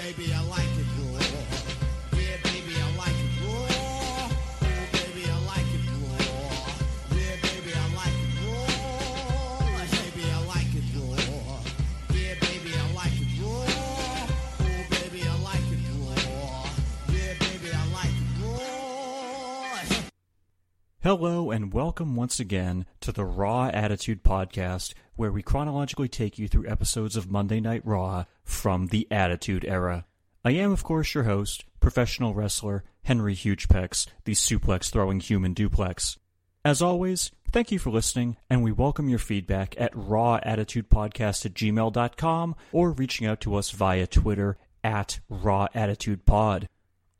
baby, I like Hello, and welcome once again to the Raw Attitude Podcast, where we chronologically take you through episodes of Monday Night Raw from the Attitude Era. I am, of course, your host, professional wrestler Henry Hugepex, the suplex throwing human duplex. As always, thank you for listening, and we welcome your feedback at rawattitudepodcast at gmail.com or reaching out to us via Twitter at rawattitudepod.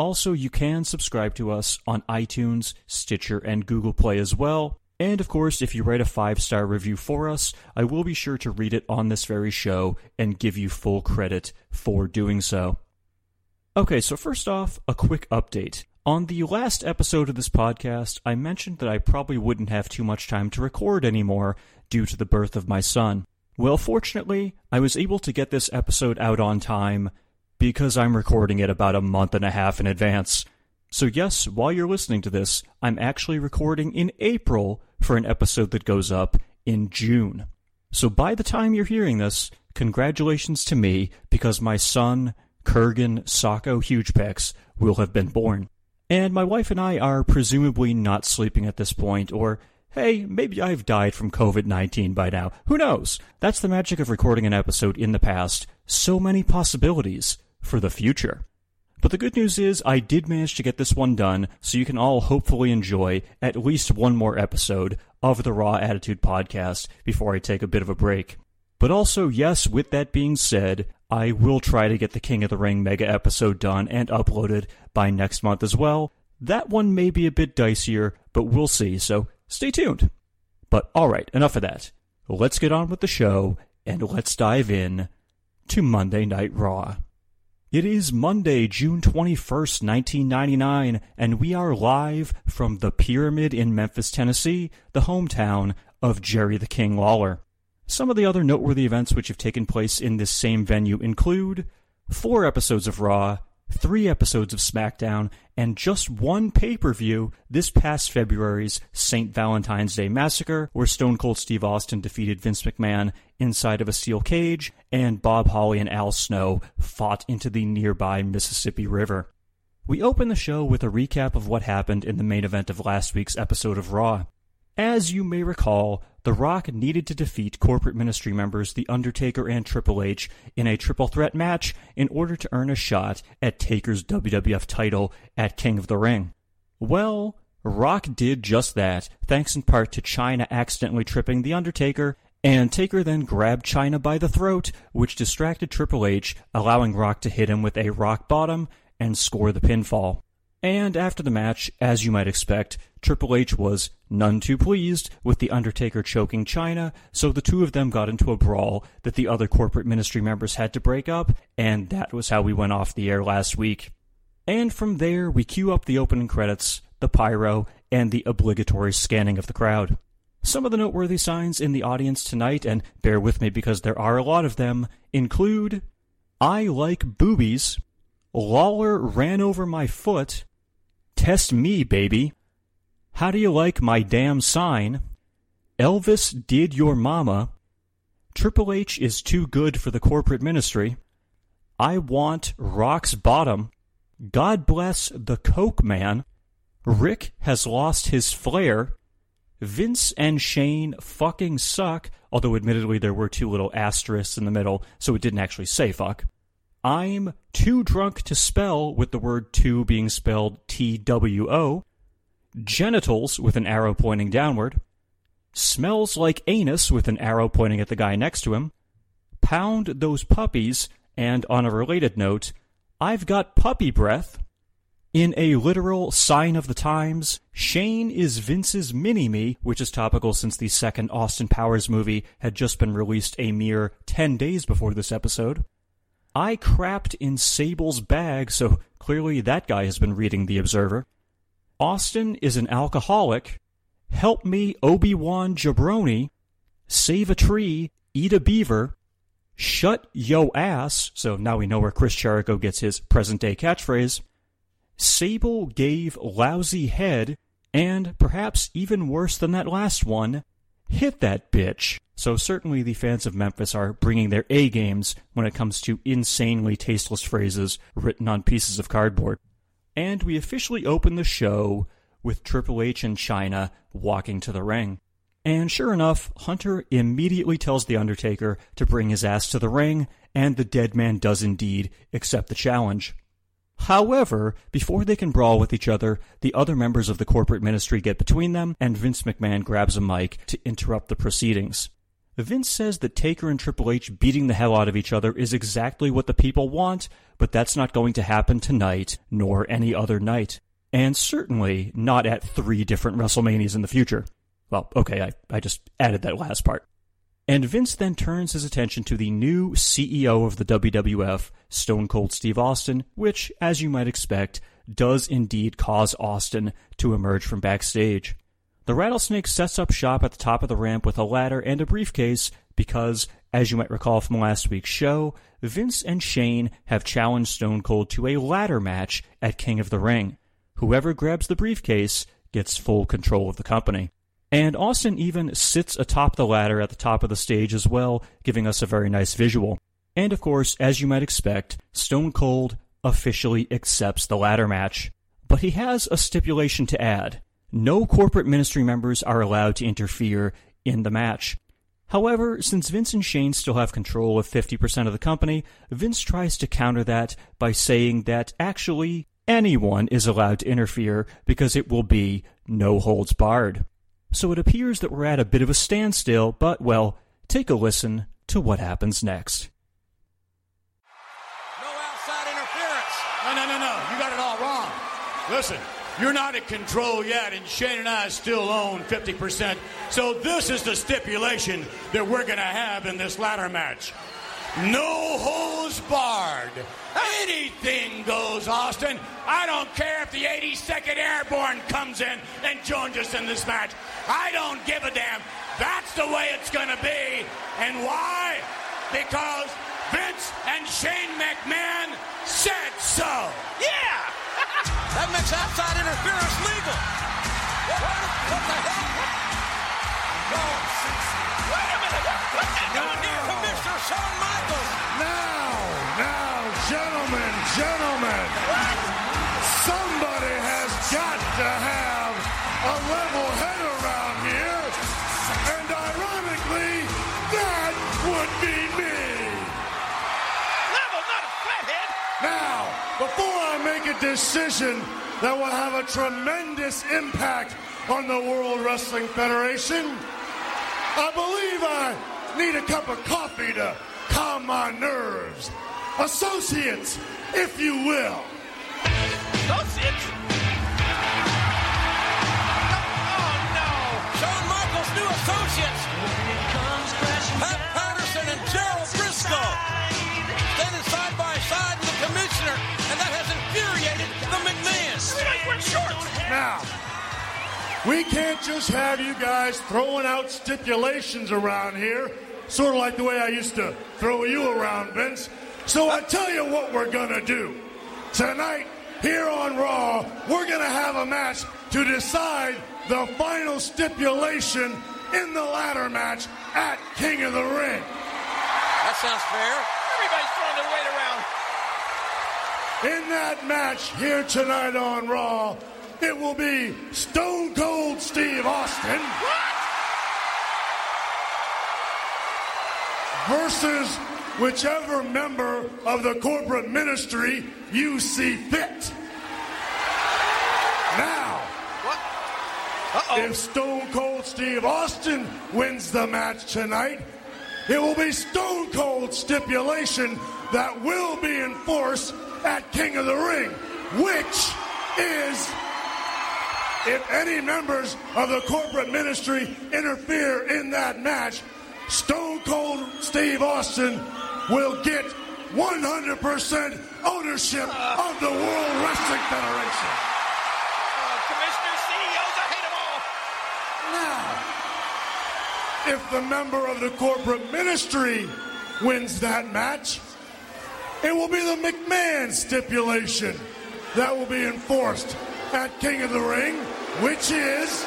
Also, you can subscribe to us on iTunes, Stitcher, and Google Play as well. And of course, if you write a five star review for us, I will be sure to read it on this very show and give you full credit for doing so. Okay, so first off, a quick update. On the last episode of this podcast, I mentioned that I probably wouldn't have too much time to record anymore due to the birth of my son. Well, fortunately, I was able to get this episode out on time because I'm recording it about a month and a half in advance. So, yes, while you're listening to this, I'm actually recording in April for an episode that goes up in June. So, by the time you're hearing this, congratulations to me because my son, Kurgan Sacco Hugepex, will have been born. And my wife and I are presumably not sleeping at this point, or hey, maybe I've died from COVID 19 by now. Who knows? That's the magic of recording an episode in the past. So many possibilities for the future. But the good news is, I did manage to get this one done, so you can all hopefully enjoy at least one more episode of the Raw Attitude podcast before I take a bit of a break. But also, yes, with that being said, I will try to get the King of the Ring mega episode done and uploaded by next month as well. That one may be a bit dicier, but we'll see, so stay tuned. But alright, enough of that. Let's get on with the show, and let's dive in to Monday Night Raw. It is Monday, June 21st, 1999, and we are live from the Pyramid in Memphis, Tennessee, the hometown of Jerry the King Lawler. Some of the other noteworthy events which have taken place in this same venue include four episodes of Raw, three episodes of SmackDown, and just one pay per view this past February's St. Valentine's Day Massacre, where Stone Cold Steve Austin defeated Vince McMahon inside of a steel cage, and Bob Holly and Al Snow fought into the nearby Mississippi River. We open the show with a recap of what happened in the main event of last week's episode of Raw. As you may recall, The Rock needed to defeat corporate ministry members The Undertaker and Triple H in a triple threat match in order to earn a shot at Taker's WWF title at King of the Ring. Well, Rock did just that, thanks in part to Chyna accidentally tripping The Undertaker, and Taker then grabbed Chyna by the throat, which distracted Triple H, allowing Rock to hit him with a rock bottom and score the pinfall. And after the match, as you might expect, Triple H was none too pleased with The Undertaker choking Chyna, so the two of them got into a brawl that the other corporate ministry members had to break up, and that was how we went off the air last week. And from there, we cue up the opening credits, the pyro, and the obligatory scanning of the crowd. Some of the noteworthy signs in the audience tonight, and bear with me because there are a lot of them, include I like boobies, Lawler ran over my foot, Test me, baby. How do you like my damn sign? Elvis did your mama. Triple H is too good for the corporate ministry. I want Rock's bottom. God bless the Coke man. Rick has lost his flair. Vince and Shane fucking suck, although admittedly there were two little asterisks in the middle, so it didn't actually say fuck. I'm too drunk to spell with the word two being spelled T W O. Genitals with an arrow pointing downward. Smells like anus with an arrow pointing at the guy next to him. Pound those puppies. And on a related note, I've got puppy breath. In a literal sign of the times, Shane is Vince's mini me, which is topical since the second Austin Powers movie had just been released a mere 10 days before this episode. I crapped in Sable's bag, so clearly that guy has been reading The Observer. Austin is an alcoholic. Help me, Obi Wan Jabroni. Save a tree, eat a beaver. Shut yo ass, so now we know where Chris Jericho gets his present day catchphrase. Sable gave lousy head, and perhaps even worse than that last one, hit that bitch. So certainly the fans of Memphis are bringing their A games when it comes to insanely tasteless phrases written on pieces of cardboard. And we officially open the show with Triple H and Chyna walking to the ring. And sure enough, Hunter immediately tells The Undertaker to bring his ass to the ring, and the dead man does indeed accept the challenge. However, before they can brawl with each other, the other members of the corporate ministry get between them, and Vince McMahon grabs a mic to interrupt the proceedings. Vince says that Taker and Triple H beating the hell out of each other is exactly what the people want, but that's not going to happen tonight, nor any other night. And certainly not at three different WrestleManias in the future. Well, okay, I, I just added that last part. And Vince then turns his attention to the new CEO of the WWF, Stone Cold Steve Austin, which, as you might expect, does indeed cause Austin to emerge from backstage. The Rattlesnake sets up shop at the top of the ramp with a ladder and a briefcase because, as you might recall from last week's show, Vince and Shane have challenged Stone Cold to a ladder match at King of the Ring. Whoever grabs the briefcase gets full control of the company. And Austin even sits atop the ladder at the top of the stage as well, giving us a very nice visual. And of course, as you might expect, Stone Cold officially accepts the ladder match. But he has a stipulation to add. No corporate ministry members are allowed to interfere in the match. However, since Vince and Shane still have control of 50% of the company, Vince tries to counter that by saying that actually anyone is allowed to interfere because it will be no holds barred. So it appears that we're at a bit of a standstill, but well, take a listen to what happens next. No outside interference. No, no, no, no. You got it all wrong. Listen, you're not in control yet, and Shane and I still own 50%. So this is the stipulation that we're going to have in this ladder match. No holds barred. Anything goes, Austin. I don't care if the 82nd Airborne comes in and joins us in this match. I don't give a damn. That's the way it's going to be. And why? Because Vince and Shane McMahon said so. Yeah! That makes outside interference legal. What, what the hell? No. Wait a minute. What's that doing here, Commissioner Shawn Michaels? Decision that will have a tremendous impact on the World Wrestling Federation, I believe I need a cup of coffee to calm my nerves. Associates, if you will. Associates? Oh, no. Shawn Michaels' new associates. Pat Patterson McMahons. Now, we can't just have you guys throwing out stipulations around here, sort of like the way I used to throw you around, Vince. So I tell you what we're gonna do. Tonight, here on Raw, we're gonna have a match to decide the final stipulation in the ladder match at King of the Ring. That sounds fair. Everybody's throwing their weight around. In that match here tonight on Raw, it will be Stone Cold Steve Austin versus whichever member of the corporate ministry you see fit. Now, if Stone Cold Steve Austin wins the match tonight, it will be Stone Cold stipulation that will be enforced at King of the Ring, which is if any members of the corporate ministry interfere in that match, Stone Cold Steve Austin will get 100% ownership of the World Wrestling Federation. Commissioner, CEOs, I hate them all. Now, if the member of the corporate ministry wins that match, it will be the McMahon stipulation that will be enforced at King of the Ring, which is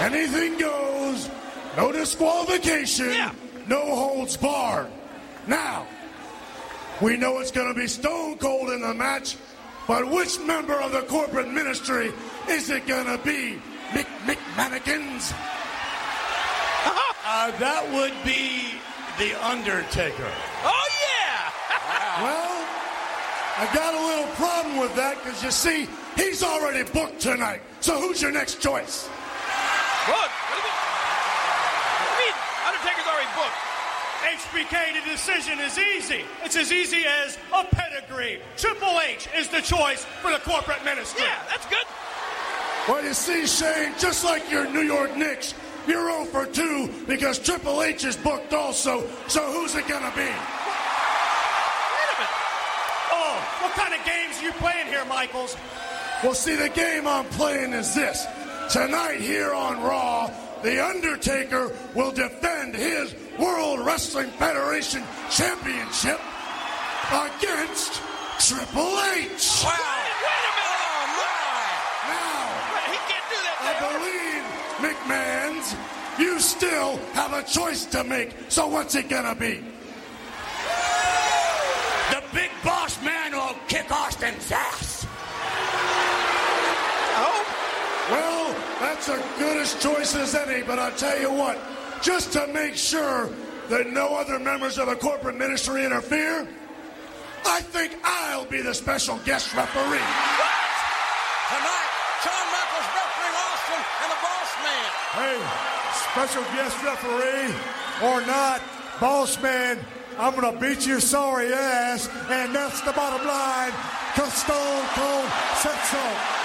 anything goes, no disqualification, Yeah. no holds barred. Now, we know it's going to be Stone Cold in the match, but which member of the corporate ministry is it going to be? Mick McMannequins? Uh, that would be The Undertaker. Oh, yeah! Well, I got a little problem with that because you see, he's already booked tonight. So who's your next choice? Book? What do you mean? What do you mean? Undertaker's already booked. HBK, the decision is easy. It's as easy as a pedigree. Triple H is the choice for the corporate ministry. Yeah, that's good. Well, you see, Shane, just like your New York Knicks, you're 0 for 2 because Triple H is booked also. So who's it going to be? Wait a minute. Oh, what kind of games are you playing here, Michaels? Well, see, the game I'm playing is this. Tonight here on Raw, The Undertaker will defend his World Wrestling Federation Championship against Triple H. Wow. Wait a minute. Oh, my. Now. He can't do that. I believe, McMahon's, you still have a choice to make. So what's it gonna be? The big boss man will kick Austin's ass. Oh, Well, that's a good as choice as any, but I'll tell you what, just to make sure that no other members of the corporate ministry interfere, I think I'll be the special guest referee. tonight, Shawn Michaels refereeing Austin and the Boss Man. Hey, special guest referee or not, boss man, I'm gonna beat your sorry ass, and that's the bottom line. Cause Stone Cold said so.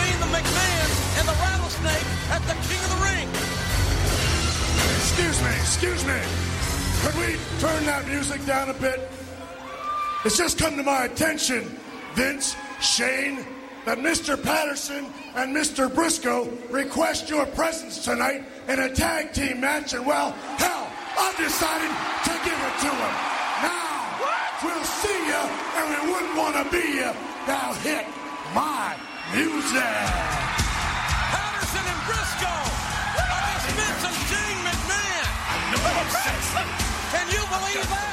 Between the McMahons and the Rattlesnake at the King of the Ring. Excuse me, excuse me. Could we turn that music down a bit? It's just come to my attention, Vince, Shane, that Mr. Patterson and Mr. Brisco request your presence tonight in a tag team match, and well, hell, I've decided to give it to them. Now, we'll see you, and we wouldn't want to be you. Now hit my music. Patterson and Brisco McMahon. Can you believe that?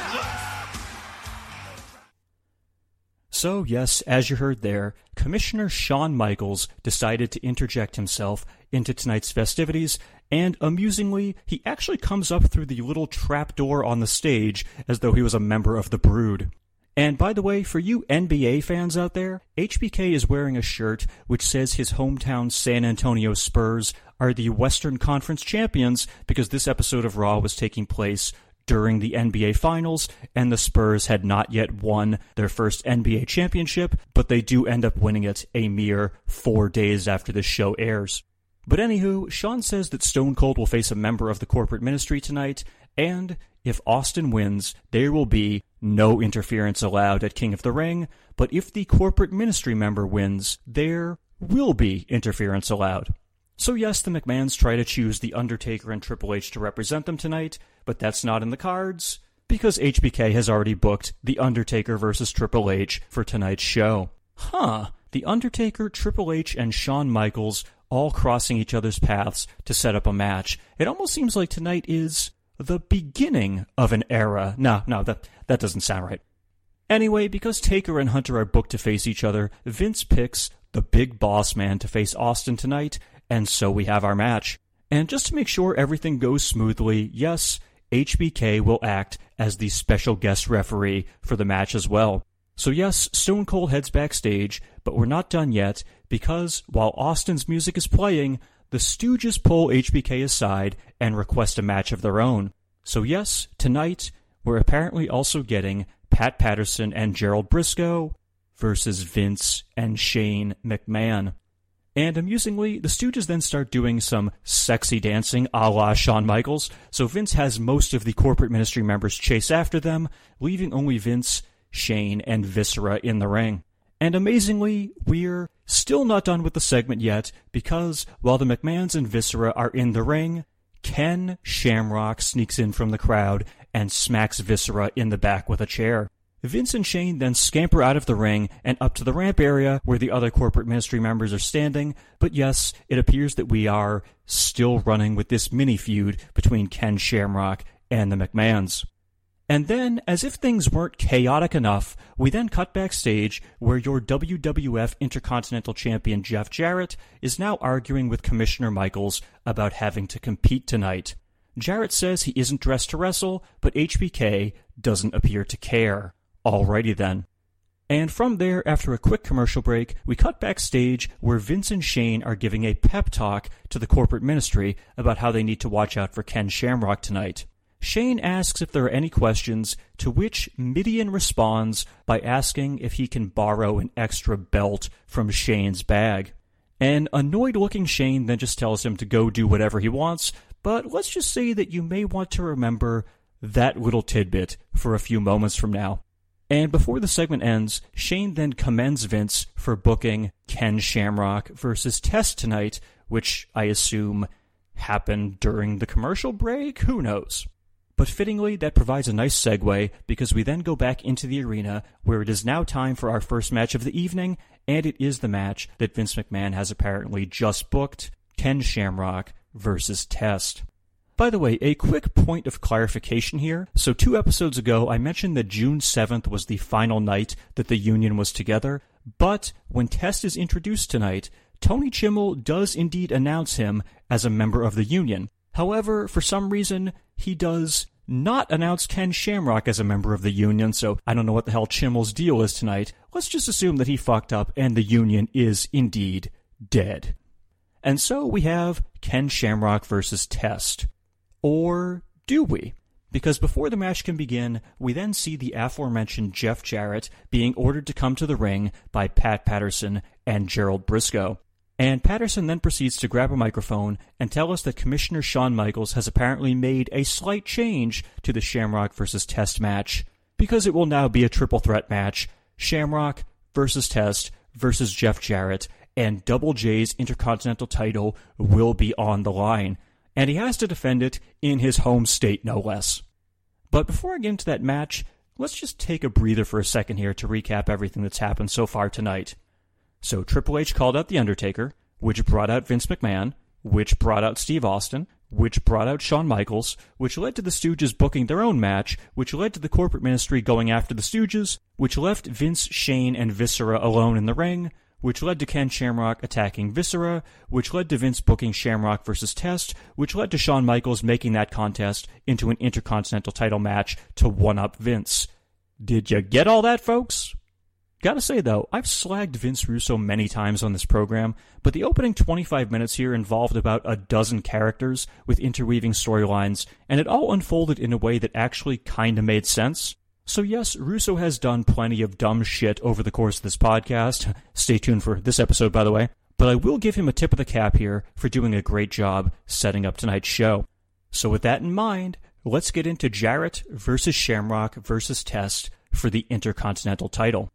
So, yes, as you heard there, Commissioner Shawn Michaels decided to interject himself into tonight's festivities, and amusingly, he actually comes up through the little trapdoor on the stage as though he was a member of the Brood. And by the way, for you NBA fans out there, HBK is wearing a shirt which says his hometown San Antonio Spurs are the Western Conference champions because this episode of Raw was taking place during the NBA Finals, and the Spurs had not yet won their first NBA championship, but they do end up winning it a mere four days after this show airs. But anywho, Shawn says that Stone Cold will face a member of the corporate ministry tonight, and if Austin wins, there will be no interference allowed at King of the Ring, but if the corporate ministry member wins, there will be interference allowed. So yes, the McMahons try to choose The Undertaker and Triple H to represent them tonight, but that's not in the cards, because HBK has already booked The Undertaker versus Triple H for tonight's show. Huh. The Undertaker, Triple H, and Shawn Michaels all crossing each other's paths to set up a match. It almost seems like tonight is the beginning of an era. No, no, that, that doesn't sound right. Anyway, because Taker and Hunter are booked to face each other, Vince picks the big boss man to face Austin tonight, and so we have our match. And just to make sure everything goes smoothly, yes, HBK will act as the special guest referee for the match as well. So yes, Stone Cold heads backstage, but we're not done yet because while Austin's music is playing, the Stooges pull HBK aside and request a match of their own. So yes, tonight we're apparently also getting Pat Patterson and Gerald Brisco versus Vince and Shane McMahon. And amusingly, the Stooges then start doing some sexy dancing a la Shawn Michaels, so Vince has most of the corporate ministry members chase after them, leaving only Vince, Shane, and Viscera in the ring. And amazingly, we're still not done with the segment yet, because while the McMahons and Viscera are in the ring, Ken Shamrock sneaks in from the crowd and smacks Viscera in the back with a chair. Vince and Shane then scamper out of the ring and up to the ramp area where the other corporate ministry members are standing. But yes, it appears that we are still running with this mini feud between Ken Shamrock and the McMahons. And then, as if things weren't chaotic enough, we then cut backstage where your WWF Intercontinental Champion Jeff Jarrett is now arguing with Commissioner Michaels about having to compete tonight. Jarrett says he isn't dressed to wrestle, but HBK doesn't appear to care. Alrighty then. And from there, after a quick commercial break, we cut backstage where Vince and Shane are giving a pep talk to the corporate ministry about how they need to watch out for Ken Shamrock tonight. Shane asks if there are any questions, to which Mideon responds by asking if he can borrow an extra belt from Shane's bag. An annoyed looking Shane then just tells him to go do whatever he wants, but let's just say that you may want to remember that little tidbit for a few moments from now. And before the segment ends, Shane then commends Vince for booking Ken Shamrock versus Test tonight, which I assume happened during the commercial break? Who knows? But fittingly, that provides a nice segue because we then go back into the arena where it is now time for our first match of the evening, and it is the match that Vince McMahon has apparently just booked Ken Shamrock versus Test. By the way, a quick point of clarification here. So, two episodes ago, I mentioned that June 7th was the final night that the Union was together, but when Test is introduced tonight, Tony Chimel does indeed announce him as a member of the Union. However, for some reason, he does not announce Ken Shamrock as a member of the Union, so I don't know what the hell Chimel's deal is tonight. Let's just assume that he fucked up and the Union is indeed dead. And so we have Ken Shamrock versus Test. Or do we? Because before the match can begin, we then see the aforementioned Jeff Jarrett being ordered to come to the ring by Pat Patterson and Gerald Brisco. And Patterson then proceeds to grab a microphone and tell us that Commissioner Shawn Michaels has apparently made a slight change to the Shamrock versus Test match because it will now be a triple threat match Shamrock versus Test versus Jeff Jarrett, and Double J's Intercontinental title will be on the line. And he has to defend it in his home state, no less. But before I get into that match, let's just take a breather for a second here to recap everything that's happened so far tonight. So Triple H called out The Undertaker, which brought out Vince McMahon, which brought out Steve Austin, which brought out Shawn Michaels, which led to the Stooges booking their own match, which led to the corporate ministry going after the Stooges, which left Vince, Shane, and Viscera alone in the ring, which led to Ken Shamrock attacking Viscera, which led to Vince booking Shamrock versus Test, which led to Shawn Michaels making that contest into an Intercontinental title match to one up Vince. Did you get all that, folks? Gotta say though, I've slagged Vince Russo many times on this program, but the opening 25 minutes here involved about a dozen characters with interweaving storylines, and it all unfolded in a way that actually kinda made sense. So yes, Russo has done plenty of dumb shit over the course of this podcast. Stay tuned for this episode, by the way. But I will give him a tip of the cap here for doing a great job setting up tonight's show. So with that in mind, let's get into Jarrett versus Shamrock versus Test for the Intercontinental title.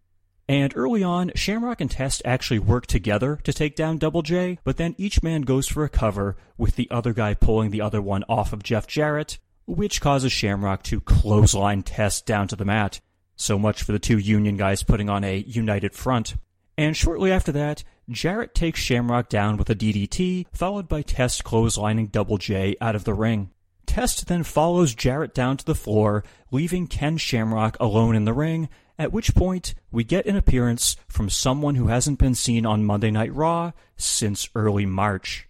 And early on, Shamrock and Test actually work together to take down Double J, but then each man goes for a cover, with the other guy pulling the other one off of Jeff Jarrett, which causes Shamrock to clothesline Test down to the mat. So much for the two Union guys putting on a united front. And shortly after that, Jarrett takes Shamrock down with a DDT, followed by Test clotheslining Double J out of the ring. Test then follows Jarrett down to the floor, leaving Ken Shamrock alone in the ring, at which point we get an appearance from someone who hasn't been seen on Monday Night Raw since early March.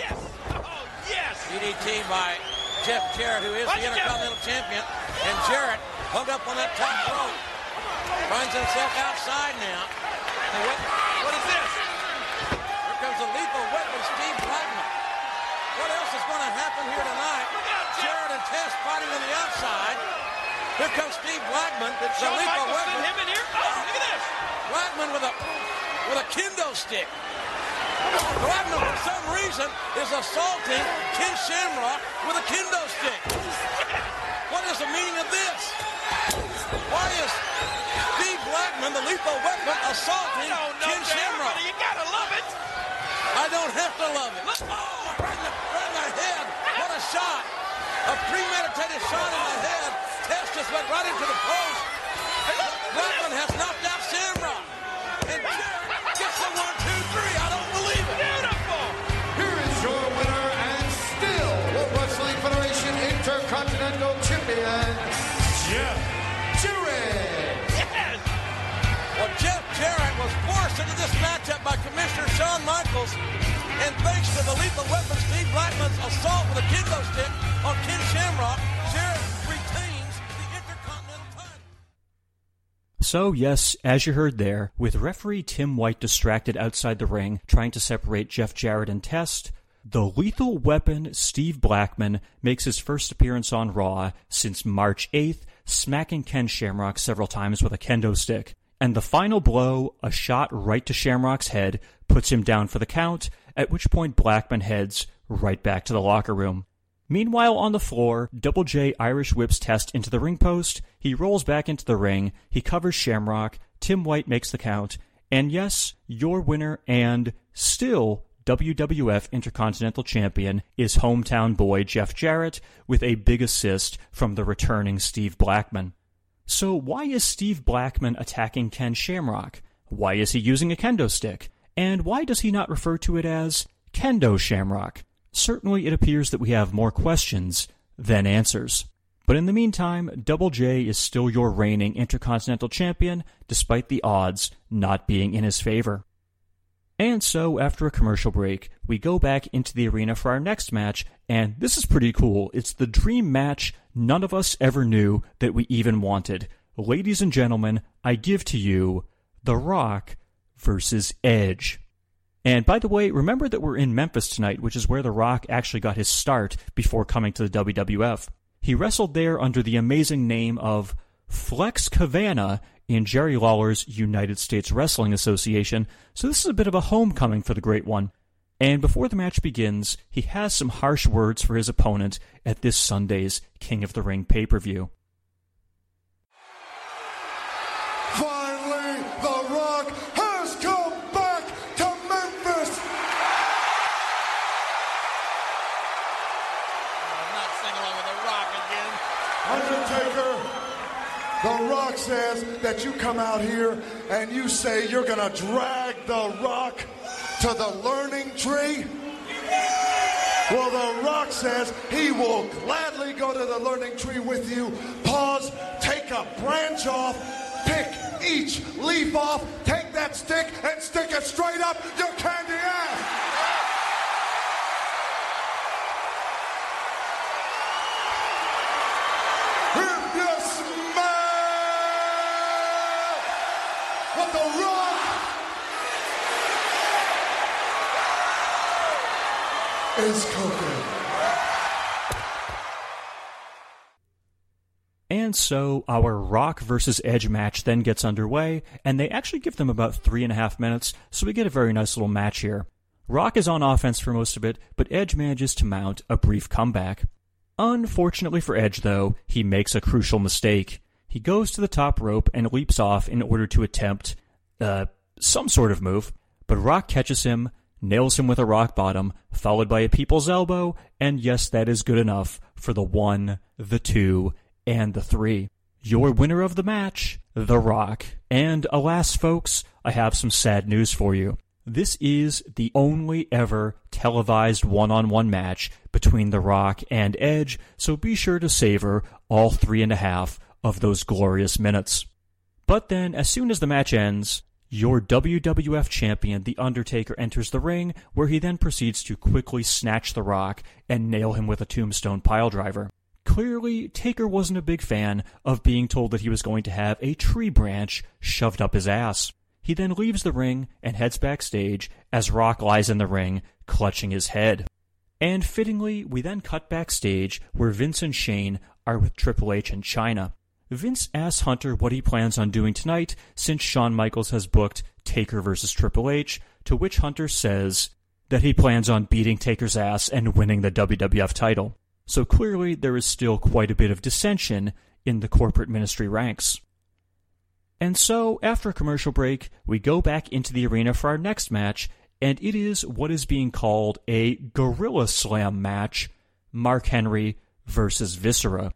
Yes! Oh, yes! DDT by Jeff Jarrett, who is the Intercontinental Champion. And Jarrett hung up on that top rope. Finds himself outside now. And what, what is this? Here comes a lethal weapon, Steve Blackman. What else is going to happen here tonight? Jarrett and Test fighting on the outside. Here comes Steve Blackman, lethal Michaels send him in here. Oh, look at this. Blackman with a with a kendo stick. Blackman, for some reason, is assaulting Ken Shamrock with a kendo stick. What is the meaning of this? Why is Steve Blackman, the lethal weapon, assaulting Ken Shamrock? You gotta love it. I don't have to love it. Oh, right in, the, right in the head. What a shot. A premeditated shot in the head. Test just went right into the post. Blackman has knocked out Shamrock. And Jarrett gets the one, two, three. I don't believe it. Beautiful. Here is your winner and still World Wrestling Federation Intercontinental Champion, Jeff Jarrett. Yes. Well, Jeff Jarrett was forced into this matchup by Commissioner Shawn Michaels. And thanks to the lethal weapon Steve Blackman's assault with a kendo stick on Ken Shamrock, So, yes, as you heard there, with referee Tim White distracted outside the ring trying to separate Jeff Jarrett and Test, the lethal weapon Steve Blackman makes his first appearance on Raw since March 8th, smacking Ken Shamrock several times with a kendo stick. And the final blow, a shot right to Shamrock's head, puts him down for the count, at which point Blackman heads right back to the locker room. Meanwhile, on the floor, Double J Irish whips Test into the ring post. He rolls back into the ring. He covers Shamrock. Tim White makes the count. And yes, your winner and still WWF Intercontinental Champion is hometown boy Jeff Jarrett with a big assist from the returning Steve Blackman. So why is Steve Blackman attacking Ken Shamrock? Why is he using a kendo stick? And why does he not refer to it as Kendo Shamrock? Certainly it appears that we have more questions than answers. But in the meantime, Double J is still your reigning Intercontinental Champion, despite the odds not being in his favor. And so, after a commercial break, we go back into the arena for our next match, and this is pretty cool. It's the dream match none of us ever knew that we even wanted. Ladies and gentlemen, I give to you The Rock versus Edge. And by the way, remember that we're in Memphis tonight, which is where The Rock actually got his start before coming to the WWF. He wrestled there under the amazing name of Flex Kavana in Jerry Lawler's United States Wrestling Association, so this is a bit of a homecoming for the Great One. And before the match begins, he has some harsh words for his opponent at this Sunday's King of the Ring pay per view. Says that you come out here and you say you're going to drag The Rock to the learning tree. Well, The Rock says he will gladly go to the learning tree with you. Pause, take a branch off, pick each leaf off, take that stick and stick it straight up your candy ass. If you smell what the rock is. And so our Rock versus Edge match then gets underway, and they actually give them about three and a half minutes, so we get a very nice little match here. Rock is on offense for most of it, but Edge manages to mount a brief comeback. Unfortunately for Edge, though, he makes a crucial mistake. He goes to the top rope and leaps off in order to attempt, uh, some sort of move, but Rock catches him, nails him with a rock bottom, followed by a people's elbow, and yes, that is good enough for the one, the two, and the three. Your winner of the match, The Rock. And alas, folks, I have some sad news for you. This is the only ever televised one on one match between The Rock and Edge, so be sure to savor all three and a half of those glorious minutes. But then, as soon as the match ends, your WWF champion, The Undertaker, enters the ring, where he then proceeds to quickly snatch The Rock and nail him with a tombstone piledriver. Clearly, Taker wasn't a big fan of being told that he was going to have a tree branch shoved up his ass. He then leaves the ring and heads backstage as Rock lies in the ring, clutching his head. And fittingly, we then cut backstage where Vince and Shane are with Triple H in Chyna. Vince asks Hunter what he plans on doing tonight since Shawn Michaels has booked Taker versus Triple H, to which Hunter says that he plans on beating Taker's ass and winning the WWF title. So clearly, there is still quite a bit of dissension in the corporate ministry ranks. And so, after a commercial break, we go back into the arena for our next match, and it is what is being called a Gorilla Slam match Mark Henry versus Viscera.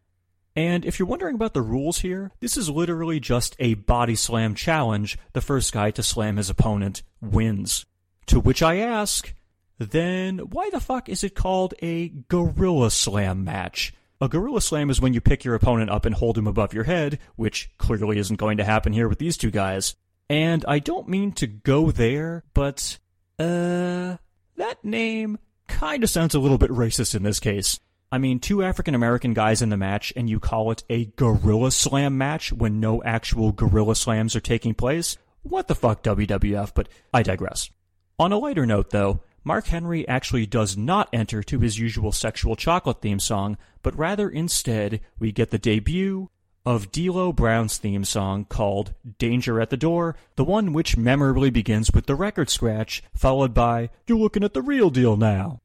And if you're wondering about the rules here, this is literally just a body slam challenge. The first guy to slam his opponent wins. To which I ask, then why the fuck is it called a Gorilla Slam match? A Gorilla Slam is when you pick your opponent up and hold him above your head, which clearly isn't going to happen here with these two guys. And I don't mean to go there, but, uh, that name kinda sounds a little bit racist in this case. I mean, two African American guys in the match, and you call it a Gorilla Slam match when no actual Gorilla Slams are taking place? What the fuck, WWF? But I digress. On a lighter note, though, Mark Henry actually does not enter to his usual sexual chocolate theme song, but rather instead we get the debut of D'Lo Brown's theme song called Danger at the Door, the one which memorably begins with the record scratch, followed by You're looking at the real deal now.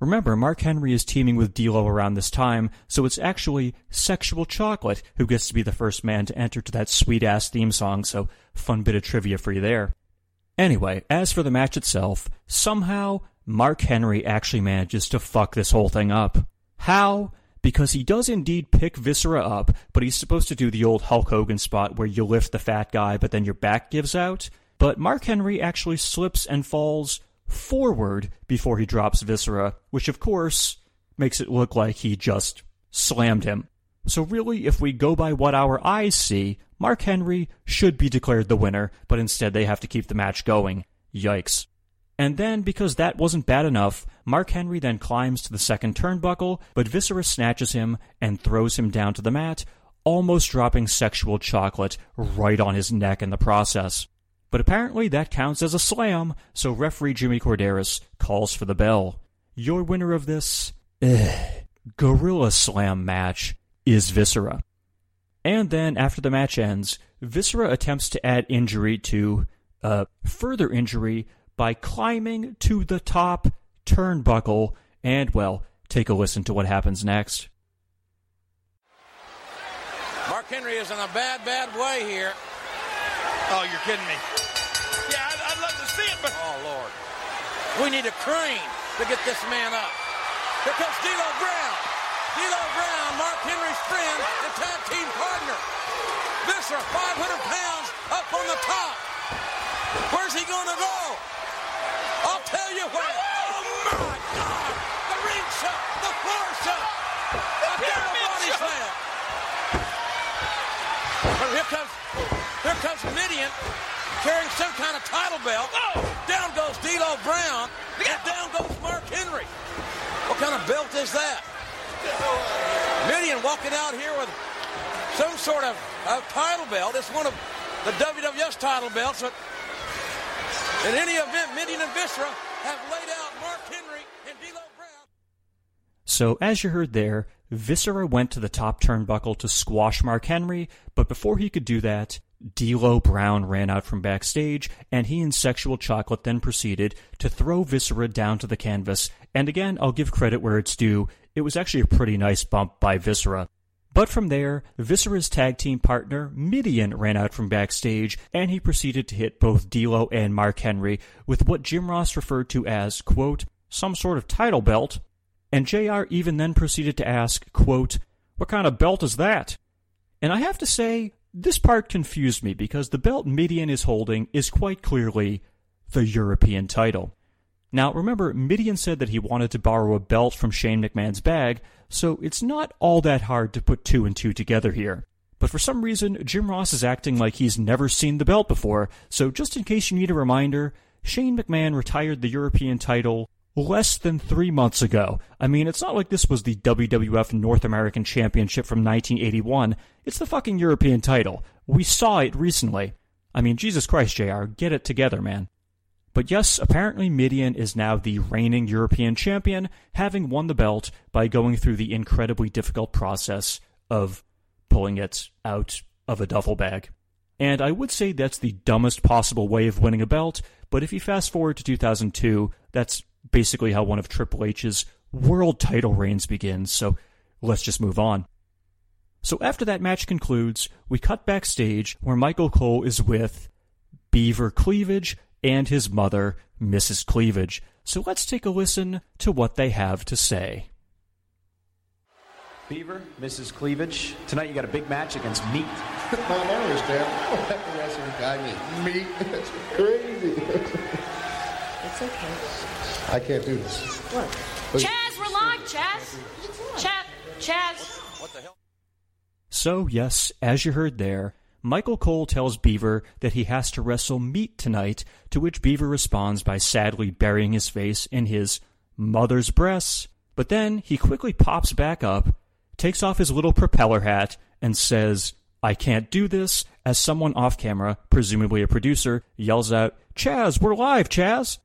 Remember, Mark Henry is teaming with D'Lo around this time, so it's actually Sexual Chocolate who gets to be the first man to enter to that sweet-ass theme song, so fun bit of trivia for you there. Anyway, as for the match itself, somehow Mark Henry actually manages to fuck this whole thing up. How? Because he does indeed pick Viscera up, but he's supposed to do the old Hulk Hogan spot where you lift the fat guy, but then your back gives out. But Mark Henry actually slips and falls forward before he drops Viscera, which of course makes it look like he just slammed him. So really, if we go by what our eyes see, Mark Henry should be declared the winner, but instead they have to keep the match going. Yikes. And then, because that wasn't bad enough, Mark Henry then climbs to the second turnbuckle, but Viscera snatches him and throws him down to the mat, almost dropping sexual chocolate right on his neck in the process. But apparently that counts as a slam, so referee Jimmy Korderas calls for the bell. Your winner of this ugh, Gorilla Slam match is Viscera. And then, after the match ends, Viscera attempts to add injury to uh, further injury by climbing to the top turnbuckle. And, well, take a listen to what happens next. Mark Henry is in a bad, bad way here. Oh, you're kidding me. Yeah, I'd, I'd love to see it, but Oh, Lord. We need a crane to get this man up. Here comes D'Lo Brown. D'Lo Brown, Mark Henry's friend and tag team partner. Viscera, 500 pounds, up on the top. Where's he going to go? I'll tell you where. Oh, my God. The ring shot, the floor shot. A double body slam. Here comes, comes Mideon carrying some kind of title belt. Down goes D'Lo Brown, and down goes Mark Henry. What kind of belt is that? Mideon walking out here with some sort of a title belt. It's one of the WWF's title belts. But in any event, Mideon and Viscera have laid out Mark Henry and D'Lo Brown. So, as you heard there, Viscera went to the top turnbuckle to squash Mark Henry, but before he could do that, D'Lo Brown ran out from backstage, and he and Sexual Chocolate then proceeded to throw Viscera down to the canvas. And again, I'll give credit where it's due. It was actually a pretty nice bump by Viscera. But from there, Viscera's tag team partner, Mideon, ran out from backstage, and he proceeded to hit both D'Lo and Mark Henry with what Jim Ross referred to as, quote, some sort of title belt. And JR even then proceeded to ask, quote, what kind of belt is that? And I have to say, this part confused me because the belt Mideon is holding is quite clearly the European title. Now, remember, Mideon said that he wanted to borrow a belt from Shane McMahon's bag, so it's not all that hard to put two and two together here. But for some reason, Jim Ross is acting like he's never seen the belt before, so just in case you need a reminder, Shane McMahon retired the European title less than three months ago. I mean, it's not like this was the WWF North American Championship from 1981. It's the fucking European title. We saw it recently. I mean, Jesus Christ, JR, get it together, man. But yes, apparently Mideon is now the reigning European champion, having won the belt by going through the incredibly difficult process of pulling it out of a duffel bag. And I would say that's the dumbest possible way of winning a belt, but if you fast forward to 2002, that's basically how one of Triple H's world title reigns begins, so let's just move on. So after that match concludes, we cut backstage where Michael Cole is with Beaver Cleavage and his mother, Mrs. Cleavage. So let's take a listen to what they have to say. Beaver, Mrs. Cleavage. Tonight you got a big match against Meat. I don't understand. What the wrestling guy mean? Meat. It's crazy. It's okay. I can't do this. What? But- Chaz, we're live, Chaz. Chaz, Chaz. What the hell? So, yes, as you heard there, Michael Cole tells Beaver that he has to wrestle Meat tonight, to which Beaver responds by sadly burying his face in his mother's breasts. But then he quickly pops back up, takes off his little propeller hat, and says, I can't do this, as someone off camera, presumably a producer, yells out, Chaz, we're live, Chaz!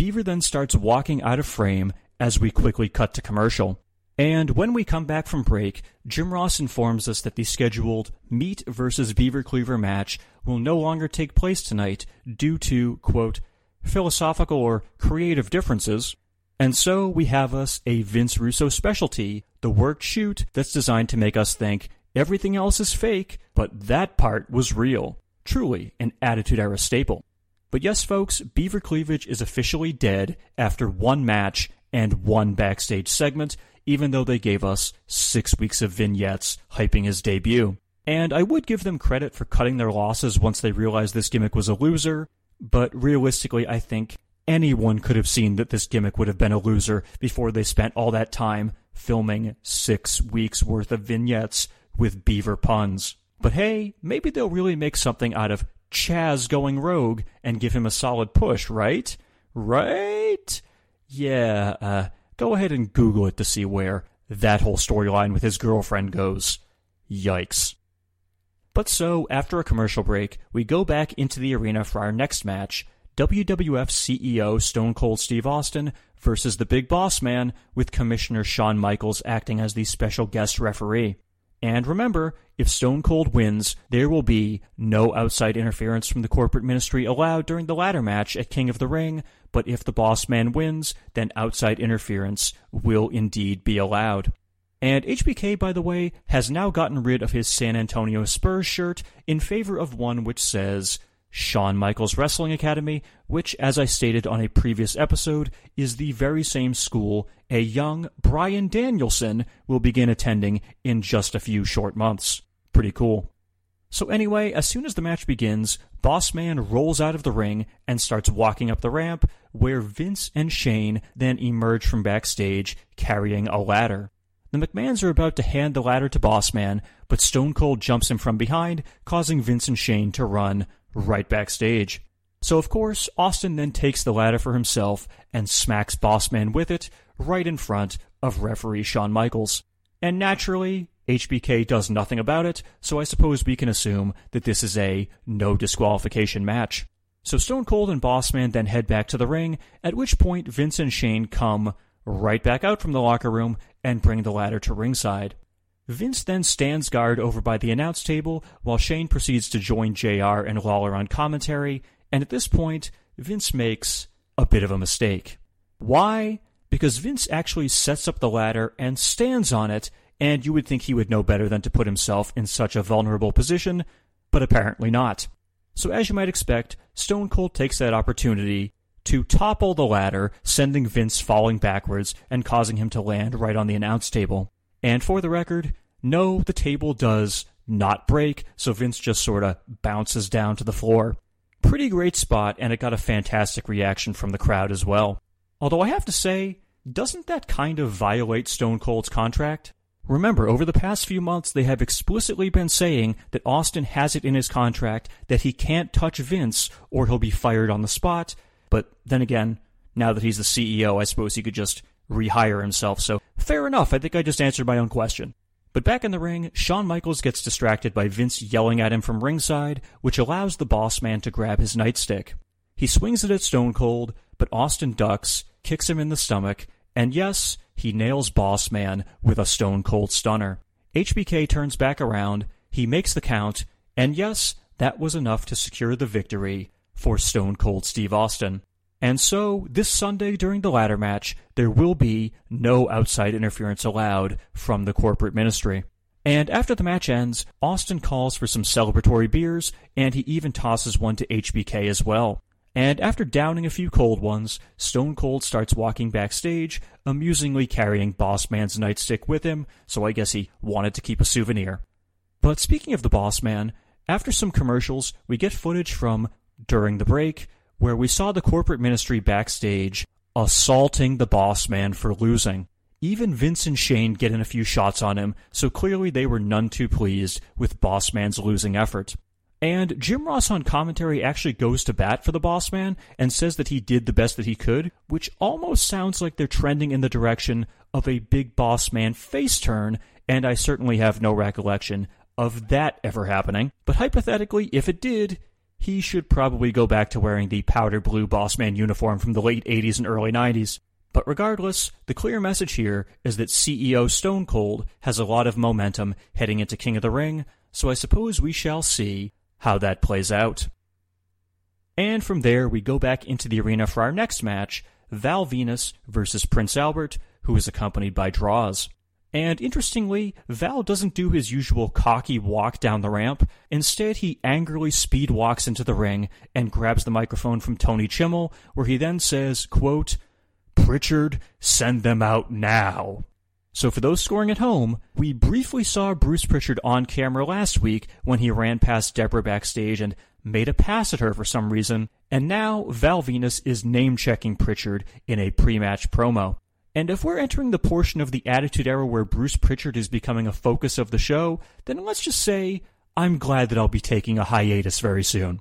Beaver then starts walking out of frame as we quickly cut to commercial. And when we come back from break, Jim Ross informs us that the scheduled Meat versus Beaver Cleaver match will no longer take place tonight due to, quote, philosophical or creative differences. And so we have us a Vince Russo specialty, the work shoot that's designed to make us think everything else is fake, but that part was real. Truly an Attitude Era staple. But yes, folks, Beaver Cleavage is officially dead after one match and one backstage segment, even though they gave us six weeks of vignettes hyping his debut. And I would give them credit for cutting their losses once they realized this gimmick was a loser, but realistically, I think anyone could have seen that this gimmick would have been a loser before they spent all that time filming six weeks worth of vignettes with beaver puns. But hey, maybe they'll really make something out of Chaz going rogue and give him a solid push, right? Right? Yeah, uh, go ahead and Google it to see where that whole storyline with his girlfriend goes. Yikes. But so, after a commercial break, we go back into the arena for our next match WWF CEO Stone Cold Steve Austin versus the Big Boss Man, with Commissioner Shawn Michaels acting as the special guest referee. And remember, if Stone Cold wins, there will be no outside interference from the corporate ministry allowed during the ladder match at King of the Ring, but if the boss man wins, then outside interference will indeed be allowed. And HBK, by the way, has now gotten rid of his San Antonio Spurs shirt in favor of one which says Shawn Michaels Wrestling Academy, which, as I stated on a previous episode, is the very same school a young Bryan Danielson will begin attending in just a few short months. Pretty cool. So anyway, as soon as the match begins, Boss Man rolls out of the ring and starts walking up the ramp, where Vince and Shane then emerge from backstage carrying a ladder. The McMahons are about to hand the ladder to Boss Man, but Stone Cold jumps him from behind, causing Vince and Shane to run right backstage. So of course, Austin then takes the ladder for himself and smacks Bossman with it right in front of referee Shawn Michaels. And naturally, HBK does nothing about it, so I suppose we can assume that this is a no disqualification match. So Stone Cold and Bossman then head back to the ring, at which point Vince and Shane come right back out from the locker room and bring the ladder to ringside. Vince then stands guard over by the announce table while Shane proceeds to join JR and Lawler on commentary, and at this point, Vince makes a bit of a mistake. Why? Because Vince actually sets up the ladder and stands on it, and you would think he would know better than to put himself in such a vulnerable position, but apparently not. So, as you might expect, Stone Cold takes that opportunity to topple the ladder, sending Vince falling backwards and causing him to land right on the announce table. And for the record, no, the table does not break, so Vince just sort of bounces down to the floor. Pretty great spot, and it got a fantastic reaction from the crowd as well. Although I have to say, doesn't that kind of violate Stone Cold's contract? Remember, over the past few months, they have explicitly been saying that Austin has it in his contract that he can't touch Vince or he'll be fired on the spot. But then again, now that he's the CEO, I suppose he could just rehire himself. So fair enough. I think I just answered my own question. But back in the ring, Shawn Michaels gets distracted by Vince yelling at him from ringside, which allows the boss man to grab his nightstick. He swings it at Stone Cold, but Austin ducks, kicks him in the stomach, and yes, he nails Boss Man with a Stone Cold Stunner. HBK turns back around, he makes the count, and yes, that was enough to secure the victory for Stone Cold Steve Austin. And so, this Sunday during the ladder match, there will be no outside interference allowed from the corporate ministry. And after the match ends, Austin calls for some celebratory beers, and he even tosses one to HBK as well. And after downing a few cold ones, Stone Cold starts walking backstage, amusingly carrying Boss Man's nightstick with him, so I guess he wanted to keep a souvenir. But speaking of the Boss Man, after some commercials, we get footage from During the Break, where we saw the corporate ministry backstage assaulting the Boss Man for losing. Even Vince and Shane get in a few shots on him, so clearly they were none too pleased with Boss Man's losing effort. And Jim Ross on commentary actually goes to bat for the boss man and says that he did the best that he could, which almost sounds like they're trending in the direction of a big boss man face turn, and I certainly have no recollection of that ever happening. But hypothetically, if it did, he should probably go back to wearing the powder blue boss man uniform from the late 80s and early 90s. But regardless, the clear message here is that CEO Stone Cold has a lot of momentum heading into King of the Ring, so I suppose we shall see how that plays out. And from there, we go back into the arena for our next match Val Venis versus Prince Albert, who is accompanied by Droz. And interestingly, Val doesn't do his usual cocky walk down the ramp. Instead, he angrily speed walks into the ring and grabs the microphone from Tony Chimel, where he then says, quote, Pritchard, send them out now. So for those scoring at home, we briefly saw Bruce Pritchard on camera last week when he ran past Debra backstage and made a pass at her for some reason, and now Val Venis is name checking Pritchard in a pre match promo. And if we're entering the portion of the Attitude Era where Bruce Pritchard is becoming a focus of the show, then let's just say I'm glad that I'll be taking a hiatus very soon.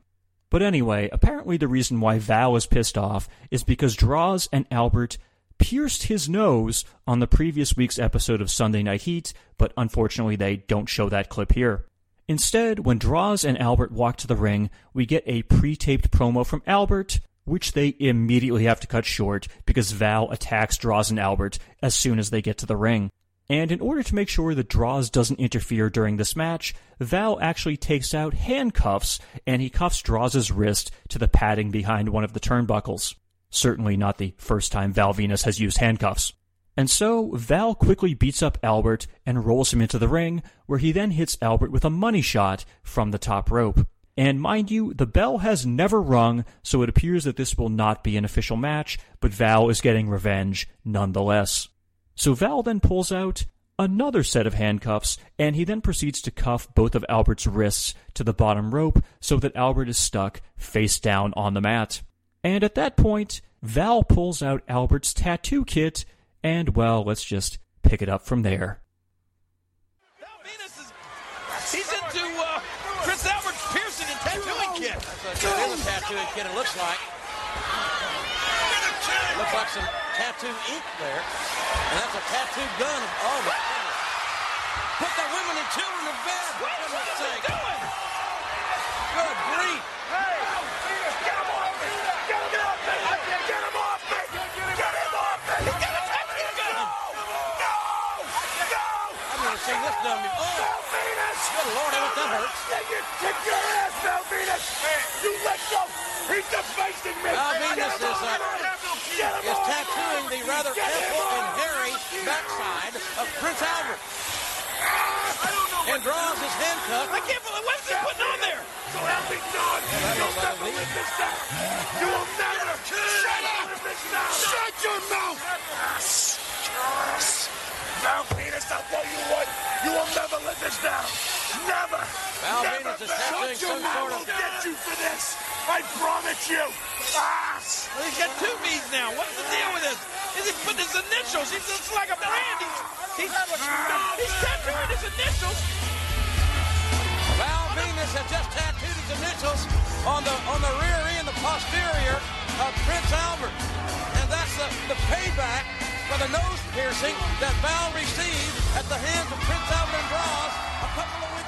But anyway, apparently the reason why Val is pissed off is because Droz and Albert pierced his nose on the previous week's episode of Sunday Night Heat, but unfortunately they don't show that clip here. Instead, when Droz and Albert walk to the ring, we get a pre taped promo from Albert, which they immediately have to cut short because Val attacks Droz and Albert as soon as they get to the ring. And in order to make sure that Droz doesn't interfere during this match, Val actually takes out handcuffs and he cuffs Droz' wrist to the padding behind one of the turnbuckles. Certainly not the first time Val Venis has used handcuffs. And so, Val quickly beats up Albert and rolls him into the ring, where he then hits Albert with a money shot from the top rope. And mind you, the bell has never rung, so it appears that this will not be an official match, but Val is getting revenge nonetheless. So Val then pulls out another set of handcuffs, and he then proceeds to cuff both of Albert's wrists to the bottom rope so that Albert is stuck face down on the mat. And at that point, Val pulls out Albert's tattoo kit, and well, let's just pick it up from there. A good tattooing it looks like. Looks like some tattoo ink there. And that's a tattoo gun. Oh, my goodness. Put the women and children to bed. What, what he sake. doing? Good grief. Hey, get him off me! Get him off me! Get him off me! Get him off me! He got a tattoo gun! No! No! No! I've never seen this before. Val Good Lord, that hurts. You let go! He's defacing me! Venis Get him is, uh, Is tattooing the rather ample and hairy backside of Prince Albert. I know And Droz his handcuff. I can't believe what's he putting on there? So help me God! You'll never live this down! You will never! Shut up! This down! Shut your mouth! Val Venis, I'll tell you what! You will never live this down! Never! Val never! Venis is tattooing Shut your some mouth! sort of- We'll get you for this! I promise you! Ah! Well, he's got two B's now. What's the deal with this? Is he putting his initials? He's just like a brand. He's, he's, he's tattooing his initials. Val Venis has just tattooed his initials on the on the rear end, the posterior of Prince Albert. And that's the, the payback for the nose piercing that Val received at the hands of Prince Albert and Droz a couple of weeks ago.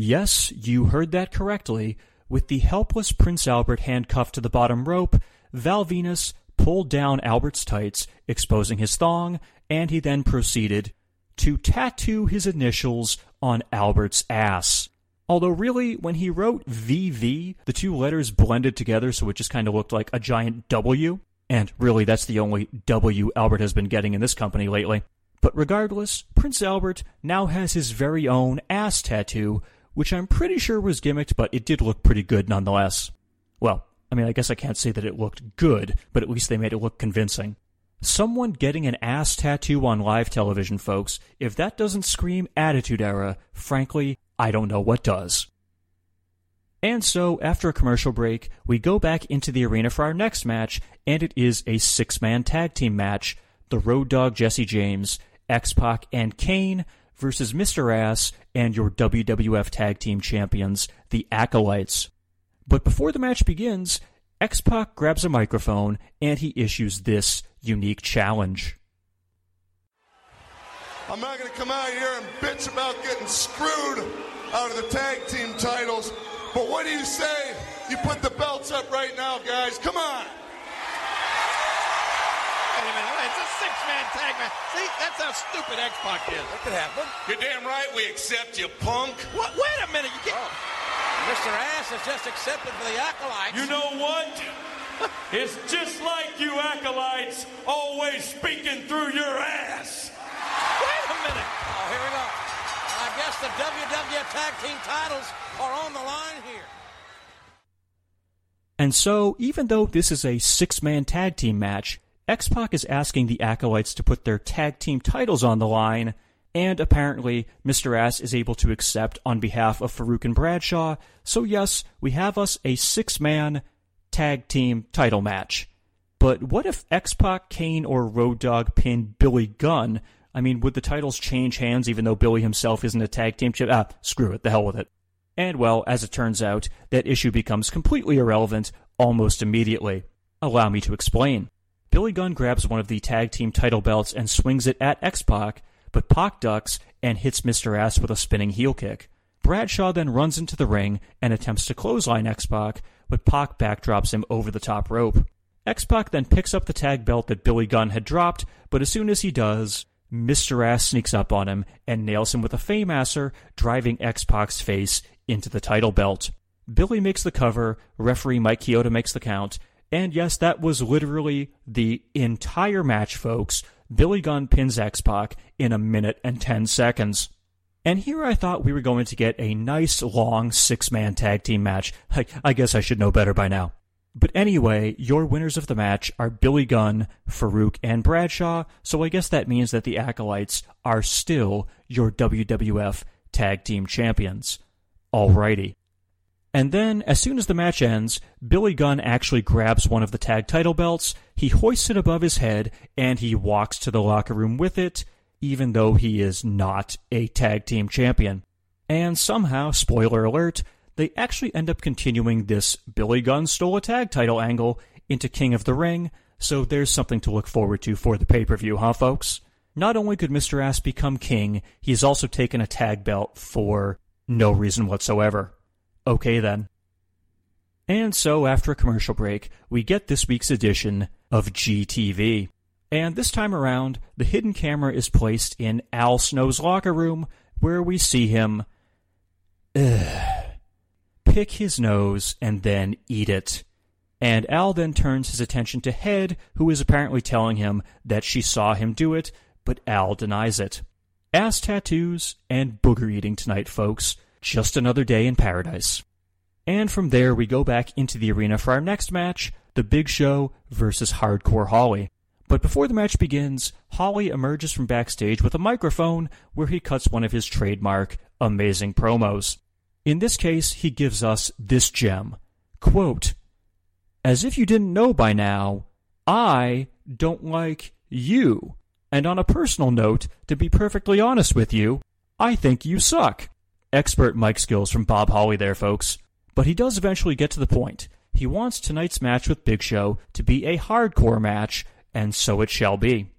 Yes, you heard that correctly. With the helpless Prince Albert handcuffed to the bottom rope, Val Venis pulled down Albert's tights, exposing his thong, and he then proceeded to tattoo his initials on Albert's ass. Although, really, when he wrote VV, the two letters blended together so it just kind of looked like a giant W. And really, that's the only W Albert has been getting in this company lately. But regardless, Prince Albert now has his very own ass tattoo, which I'm pretty sure was gimmicked, but it did look pretty good nonetheless. Well, I mean, I guess I can't say that it looked good, but at least they made it look convincing. Someone getting an ass tattoo on live television, folks, if that doesn't scream Attitude Era, frankly, I don't know what does. And so, after a commercial break, we go back into the arena for our next match, and it is a six man tag team match the Road Dogg Jesse James, X Pac, and Kane versus Mr. Ass and your WWF Tag Team Champions, the Acolytes. But before the match begins, X Pac grabs a microphone and he issues this unique challenge. I'm not going to come out here and bitch about getting screwed out of the tag team titles. But what do you say? You put the belts up right now, guys. Come on. Wait a minute, wait, it's a six-man tag match. See, that's how stupid X-Pac is. That could happen. You're damn right we accept you, punk. What? Wait a minute, you can't... Oh. Mr. Ass has just accepted for the acolytes. You know what? it's just like you acolytes always speaking through your ass. Wait a minute. Oh, here we go. I guess the WWF Tag Team titles are on the line here. And so, even though this is a six man tag team match, X Pac is asking the Acolytes to put their tag team titles on the line, and apparently Mr. Ass is able to accept on behalf of Farouk and Bradshaw. So, yes, we have us a six man tag team title match. But what if X Pac, Kane, or Road Dogg pin Billy Gunn? I mean, would the titles change hands even though Billy himself isn't a tag team champ? Ah, screw it, the hell with it. And well, as it turns out, that issue becomes completely irrelevant almost immediately. Allow me to explain. Billy Gunn grabs one of the tag team title belts and swings it at X Pac, but Pac ducks and hits Mr. Ass with a spinning heel kick. Bradshaw then runs into the ring and attempts to clothesline X Pac, but Pac backdrops him over the top rope. X Pac then picks up the tag belt that Billy Gunn had dropped, but as soon as he does, Mr. Ass sneaks up on him and nails him with a Fameasser, driving X Pac's face into the title belt. Billy makes the cover, referee Mike Chioda makes the count, and yes, that was literally the entire match, folks. Billy Gunn pins X Pac in a minute and 10 seconds. And here I thought we were going to get a nice long six man tag team match. I, I guess I should know better by now. But anyway, your winners of the match are Billy Gunn, Farouk, and Bradshaw, so I guess that means that the Acolytes are still your WWF Tag Team Champions. Alrighty. And then, as soon as the match ends, Billy Gunn actually grabs one of the tag title belts, he hoists it above his head, and he walks to the locker room with it, even though he is not a tag team champion. And somehow, spoiler alert, they actually end up continuing this Billy Gunn stole a tag title angle into King of the Ring, so there's something to look forward to for the pay per view, huh, folks? Not only could Mr. Ass become king, he's also taken a tag belt for no reason whatsoever. Okay then. And so, after a commercial break, we get this week's edition of GTV. And this time around, the hidden camera is placed in Al Snow's locker room, where we see him ugh, pick his nose and then eat it. And Al then turns his attention to Head, who is apparently telling him that she saw him do it, but Al denies it. Ass tattoos and booger eating tonight, folks. Just another day in paradise. And from there, we go back into the arena for our next match The Big Show versus Hardcore Holly. But before the match begins, Holly emerges from backstage with a microphone where he cuts one of his trademark amazing promos. In this case, he gives us this gem. Quote, As if you didn't know by now, I don't like you. And on a personal note, to be perfectly honest with you, I think you suck. Expert mic skills from Bob Holly there, folks. But he does eventually get to the point. He wants tonight's match with Big Show to be a hardcore match, and so it shall be.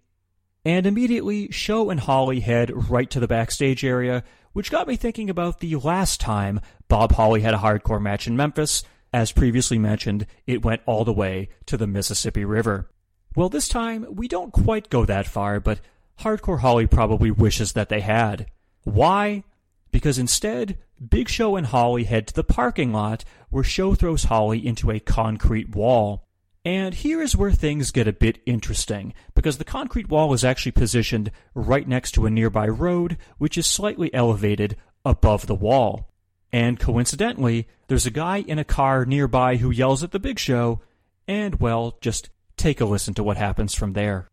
And immediately, Show and Holly head right to the backstage area, which got me thinking about the last time Bob Holly had a hardcore match in Memphis. As previously mentioned, it went all the way to the Mississippi River. Well, this time we don't quite go that far, but Hardcore Holly probably wishes that they had. Why? Because instead, Big Show and Holly head to the parking lot where Show throws Holly into a concrete wall. And here is where things get a bit interesting, because the concrete wall is actually positioned right next to a nearby road, which is slightly elevated above the wall. And coincidentally, there's a guy in a car nearby who yells at the Big Show, and well, just take a listen to what happens from there.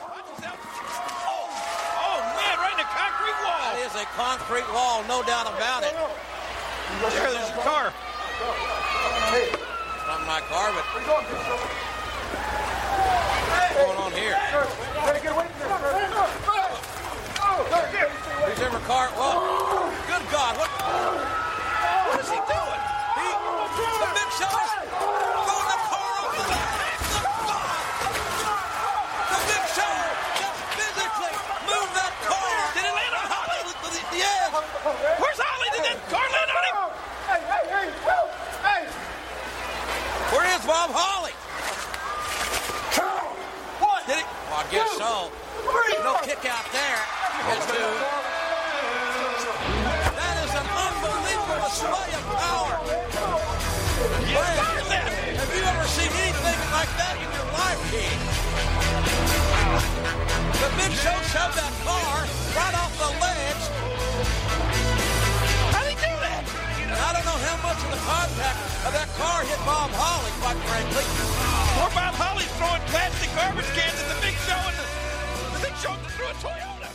Oh, man, right in the concrete wall. That is a concrete wall, no doubt about it. There, there's a car. It's not my car, but what's going on here? Who's ever car? Whoa! Good God! What? What is he doing? He, the big show is throwing the car off the The big show just physically moved that car. Did it land on Holly? Yes. Where's Holly? Did that car land on him? Is Bob Holly? What? Did he? Well, I guess so. Three, No kick out there. That's two. That is an unbelievable display of power. Man, have you ever seen anything like that in your life, King? The big show shoved that car right off the ledge. How'd he do that? And I don't know how much of the contact that car hit Bob Holly, quite frankly. Poor Bob Holly's throwing plastic garbage cans at the big show, and the, the big show threw a Toyota.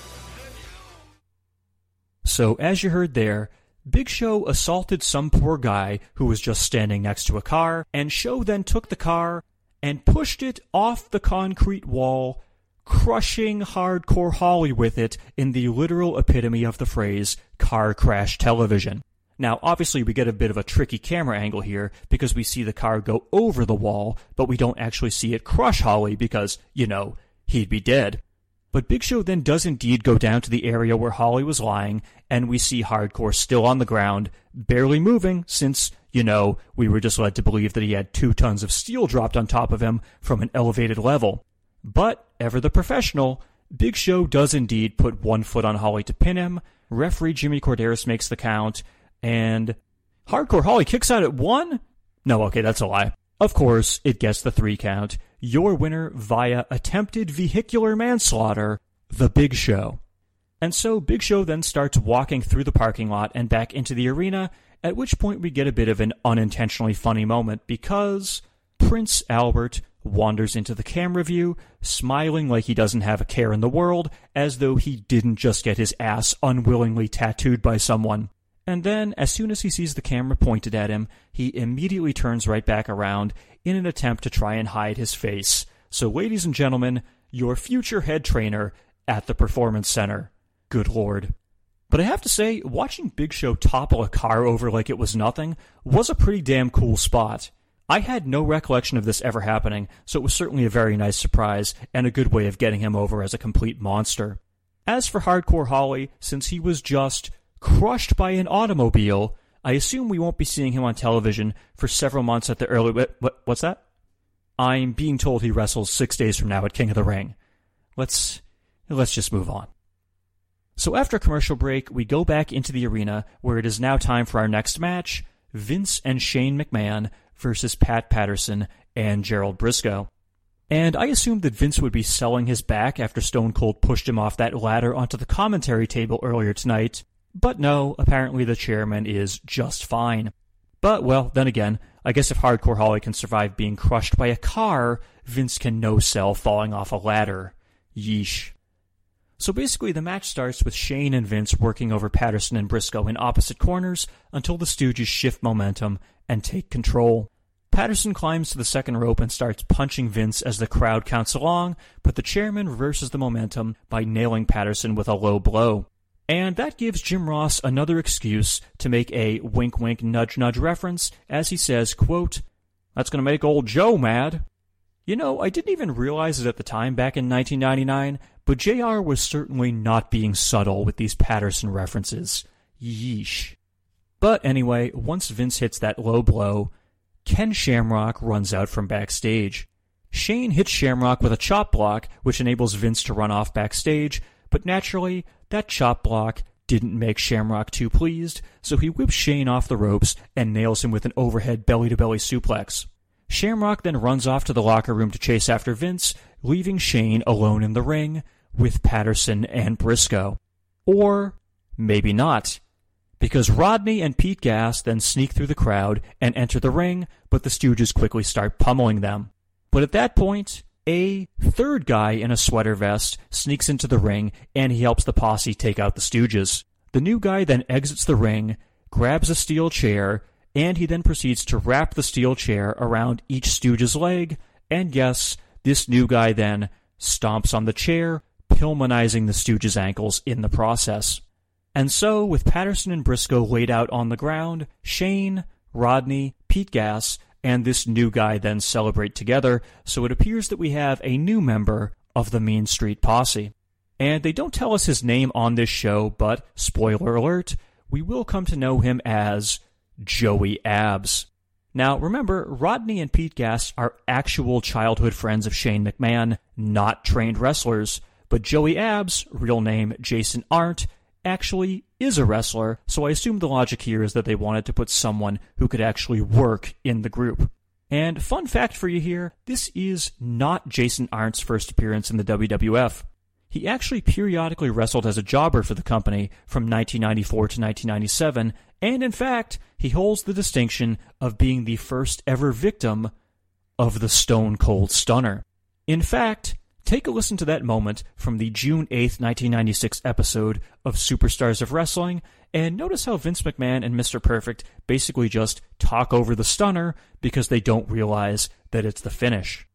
So, as you heard there, Big Show assaulted some poor guy who was just standing next to a car, and Show then took the car and pushed it off the concrete wall, crushing Hardcore Holly with it in the literal epitome of the phrase car crash television. Now, obviously, we get a bit of a tricky camera angle here because we see the car go over the wall, but we don't actually see it crush Holly because, you know, he'd be dead. But Big Show then does indeed go down to the area where Holly was lying, and we see Hardcore still on the ground, barely moving, since, you know, we were just led to believe that he had two tons of steel dropped on top of him from an elevated level. But, ever the professional, Big Show does indeed put one foot on Holly to pin him, referee Jimmy Korderas makes the count, and Hardcore Holly kicks out at one? No, okay, that's a lie. Of course, it gets the three count. Your winner via attempted vehicular manslaughter, The Big Show. And so Big Show then starts walking through the parking lot and back into the arena, at which point we get a bit of an unintentionally funny moment because Prince Albert wanders into the camera view, smiling like he doesn't have a care in the world, as though he didn't just get his ass unwillingly tattooed by someone. And then, as soon as he sees the camera pointed at him, he immediately turns right back around in an attempt to try and hide his face. So, ladies and gentlemen, your future head trainer at the Performance Center. Good lord. But I have to say, watching Big Show topple a car over like it was nothing was a pretty damn cool spot. I had no recollection of this ever happening, so it was certainly a very nice surprise and a good way of getting him over as a complete monster. As for Hardcore Holly, since he was just crushed by an automobile, I assume we won't be seeing him on television for several months at the early. What, what, what's that? I'm being told he wrestles six days from now at King of the Ring. Let's let's just move on. So after commercial break, we go back into the arena where it is now time for our next match: Vince and Shane McMahon versus Pat Patterson and Gerald Brisco. And I assumed that Vince would be selling his back after Stone Cold pushed him off that ladder onto the commentary table earlier tonight. But no, apparently the chairman is just fine. But, well, then again, I guess if Hardcore Holly can survive being crushed by a car, Vince can no sell falling off a ladder. Yeesh. So basically, the match starts with Shane and Vince working over Patterson and Brisco in opposite corners until the Stooges shift momentum and take control. Patterson climbs to the second rope and starts punching Vince as the crowd counts along, but the chairman reverses the momentum by nailing Patterson with a low blow. And that gives Jim Ross another excuse to make a wink wink nudge nudge reference as he says, quote, That's gonna make old Joe mad. You know, I didn't even realize it at the time back in 1999, but JR was certainly not being subtle with these Patterson references. Yeesh. But anyway, once Vince hits that low blow, Ken Shamrock runs out from backstage. Shane hits Shamrock with a chop block, which enables Vince to run off backstage, but naturally, that chop block didn't make Shamrock too pleased, so he whips Shane off the ropes and nails him with an overhead belly to belly suplex. Shamrock then runs off to the locker room to chase after Vince, leaving Shane alone in the ring with Patterson and Brisco. Or maybe not. Because Rodney and Pete Gas then sneak through the crowd and enter the ring, but the Stooges quickly start pummeling them. But at that point, a third guy in a sweater vest sneaks into the ring and he helps the posse take out the Stooges. The new guy then exits the ring, grabs a steel chair, and he then proceeds to wrap the steel chair around each Stooge's leg, and yes, this new guy then stomps on the chair, Pillmanizing the Stooges' ankles in the process. And so, with Patterson and Brisco laid out on the ground, Shane, Rodney, Pete Gas, and this new guy then celebrate together, so it appears that we have a new member of the Mean Street Posse. And they don't tell us his name on this show, but spoiler alert, we will come to know him as Joey Abs. Now, remember, Rodney and Pete Gas are actual childhood friends of Shane McMahon, not trained wrestlers, but Joey Abs, real name Jason Arndt, actually is a wrestler, so I assume the logic here is that they wanted to put someone who could actually work in the group. And fun fact for you here this is not Jason Arndt's first appearance in the WWF. He actually periodically wrestled as a jobber for the company from 1994 to 1997, and in fact, he holds the distinction of being the first ever victim of the Stone Cold Stunner. In fact, take a listen to that moment from the June 8th, 1996 episode of Superstars of Wrestling, and notice how Vince McMahon and Mr. Perfect basically just talk over the stunner because they don't realize that it's the finish.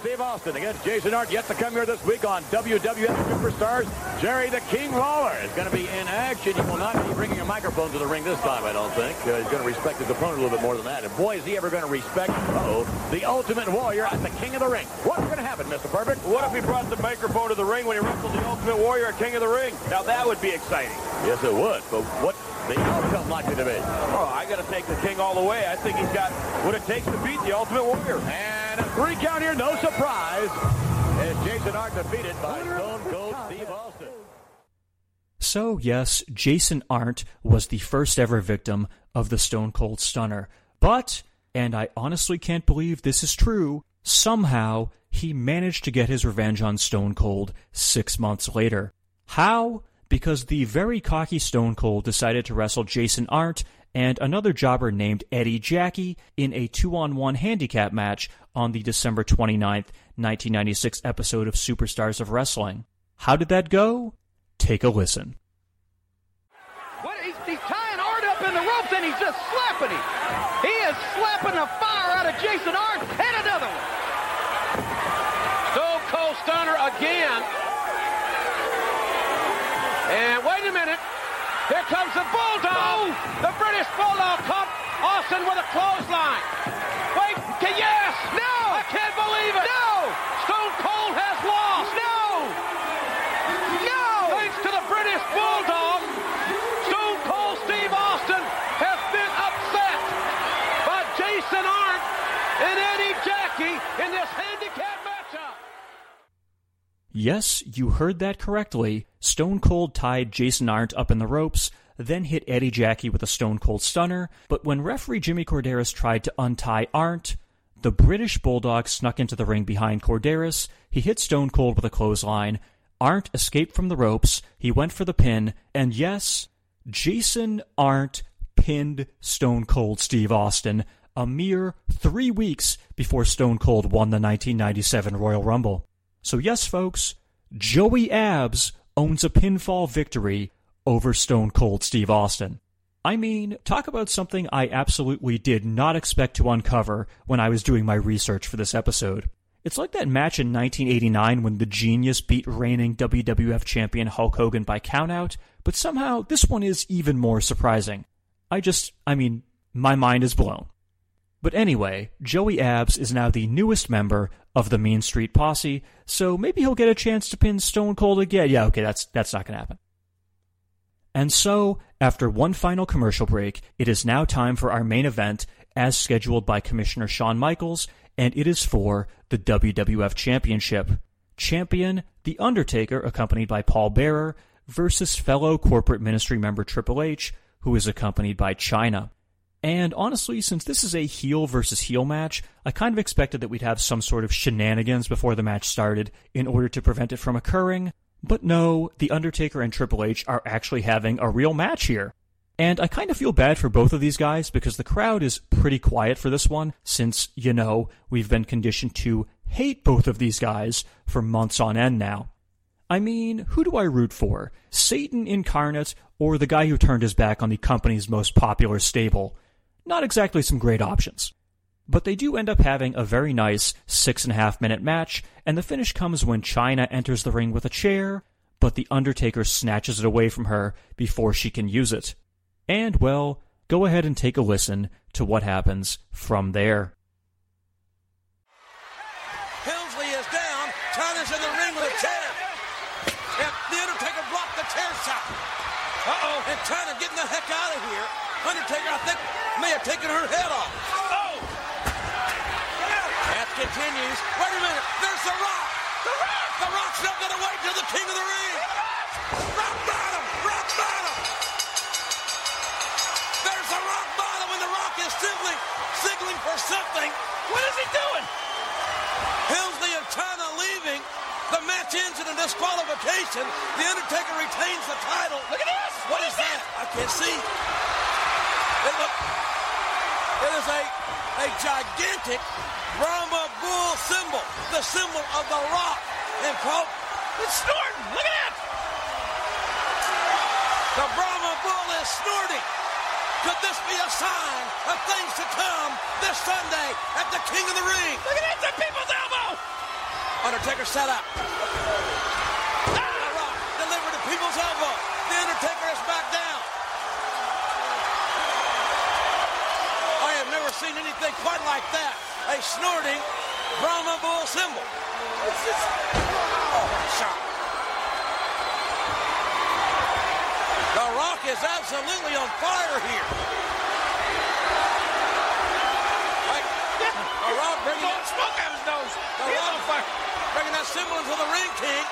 Steve Austin against Jason Hart yet to come here this week on WWF Superstars. Jerry the King Lawler is going to be in action. He will not be bringing a microphone to the ring this time, I don't think. Uh, he's going to respect his opponent a little bit more than that. And boy, is he ever going to respect, uh-oh, the Ultimate Warrior at the King of the Ring. What's going to happen, Mr. Perfect? What if he brought the microphone to the ring when he wrestled the Ultimate Warrior at King of the Ring? Now that would be exciting. Yes, it would. But what the outcome likely to be? Oh, I got to take the King all the way. I think he's got what it takes to beat the Ultimate Warrior. And a three count here, no surprise. As Jason Hart defeated by Stone Cold Steve Austin. So, yes, Jason Arndt was the first ever victim of the Stone Cold Stunner. But, and I honestly can't believe this is true, somehow he managed to get his revenge on Stone Cold six months later. How? Because the very cocky Stone Cold decided to wrestle Jason Arndt and another jobber named Eddie Jackie in a two on one handicap match on the December 29th, 1996 episode of Superstars of Wrestling. How did that go? Take a listen. What, he's, he's tying Art up in the ropes and he's just slapping him. He is slapping the fire out of Jason Art and another one. Stone Cold Stunner again. And wait a minute. Here comes the Bulldog. The British Bulldog caught Austin with a clothesline. Wait, can, yes! No! I can't believe it! No! Stone Cold has lost! No! No! Thanks to the British Bulldog, Stone Cold Steve Austin has been upset by Jason Arndt and Eddie Jackie in this handicap matchup. Yes, you heard that correctly. Stone Cold tied Jason Arndt up in the ropes, then hit Eddie Jackie with a Stone Cold Stunner, but when referee Jimmy Korderas tried to untie Arndt, the British Bulldog snuck into the ring behind Korderas, he hit Stone Cold with a clothesline, Arndt escaped from the ropes, he went for the pin, and yes, Jason Arndt pinned Stone Cold Steve Austin a mere three weeks before Stone Cold won the 1997 Royal Rumble. So, yes, folks, Joey Abs owns a pinfall victory over Stone Cold Steve Austin. I mean, talk about something I absolutely did not expect to uncover when I was doing my research for this episode. It's like that match in 1989 when the Genius beat reigning WWF champion Hulk Hogan by countout, but somehow this one is even more surprising. I just, I mean, my mind is blown. But anyway, Joey Abs is now the newest member of the Mean Street Posse, so maybe he'll get a chance to pin Stone Cold again. Yeah, okay, that's that's not going to happen. And so, after one final commercial break, it is now time for our main event as scheduled by Commissioner Shawn Michaels, and it is for the WWF Championship. Champion The Undertaker, accompanied by Paul Bearer, versus fellow corporate ministry member Triple H, who is accompanied by Chyna. And honestly, since this is a heel versus heel match, I kind of expected that we'd have some sort of shenanigans before the match started in order to prevent it from occurring. But no, The Undertaker and Triple H are actually having a real match here. And I kind of feel bad for both of these guys because the crowd is pretty quiet for this one, since, you know, we've been conditioned to hate both of these guys for months on end now. I mean, who do I root for? Satan incarnate or the guy who turned his back on the company's most popular stable? Not exactly some great options. But they do end up having a very nice six and a half minute match, and the finish comes when Chyna enters the ring with a chair, but The Undertaker snatches it away from her before she can use it. And, well, go ahead and take a listen to what happens from there. Helmsley is down. Chyna's in the ring with a chair. And the Undertaker blocked the chair shot. Uh-oh. And Chyna getting the heck out of here. Undertaker, I think, taken her head off. Oh! That continues. Wait a minute. There's The Rock. The Rock! The Rock's not going to wait till the king of the ring. Rock bottom! Rock bottom! There's the rock bottom, and the Rock is simply signaling for something. What is he doing? Helmsley and Chyna leaving. The match ends in a disqualification. The Undertaker retains the title. Look at this. what is, that? I can't see. It, look, it is a, a gigantic Brahma bull symbol. The symbol of the rock. And Paul, it's snorting. Look at that. The Brahma bull is snorting. Could this be a sign of things to come this Sunday at the King of the Ring? Look at that, the people's elbow! Undertaker set up. Ah! The Rock delivered to people's elbow. The Undertaker is back down. I have never seen anything quite like that. A snorting Brahma bull symbol. It's just... Oh, shot. The Rock is absolutely on fire here. Like, the Rock bringing that smoke out his nose. The He's Rock on fire. bringing that symbol into the ring, King.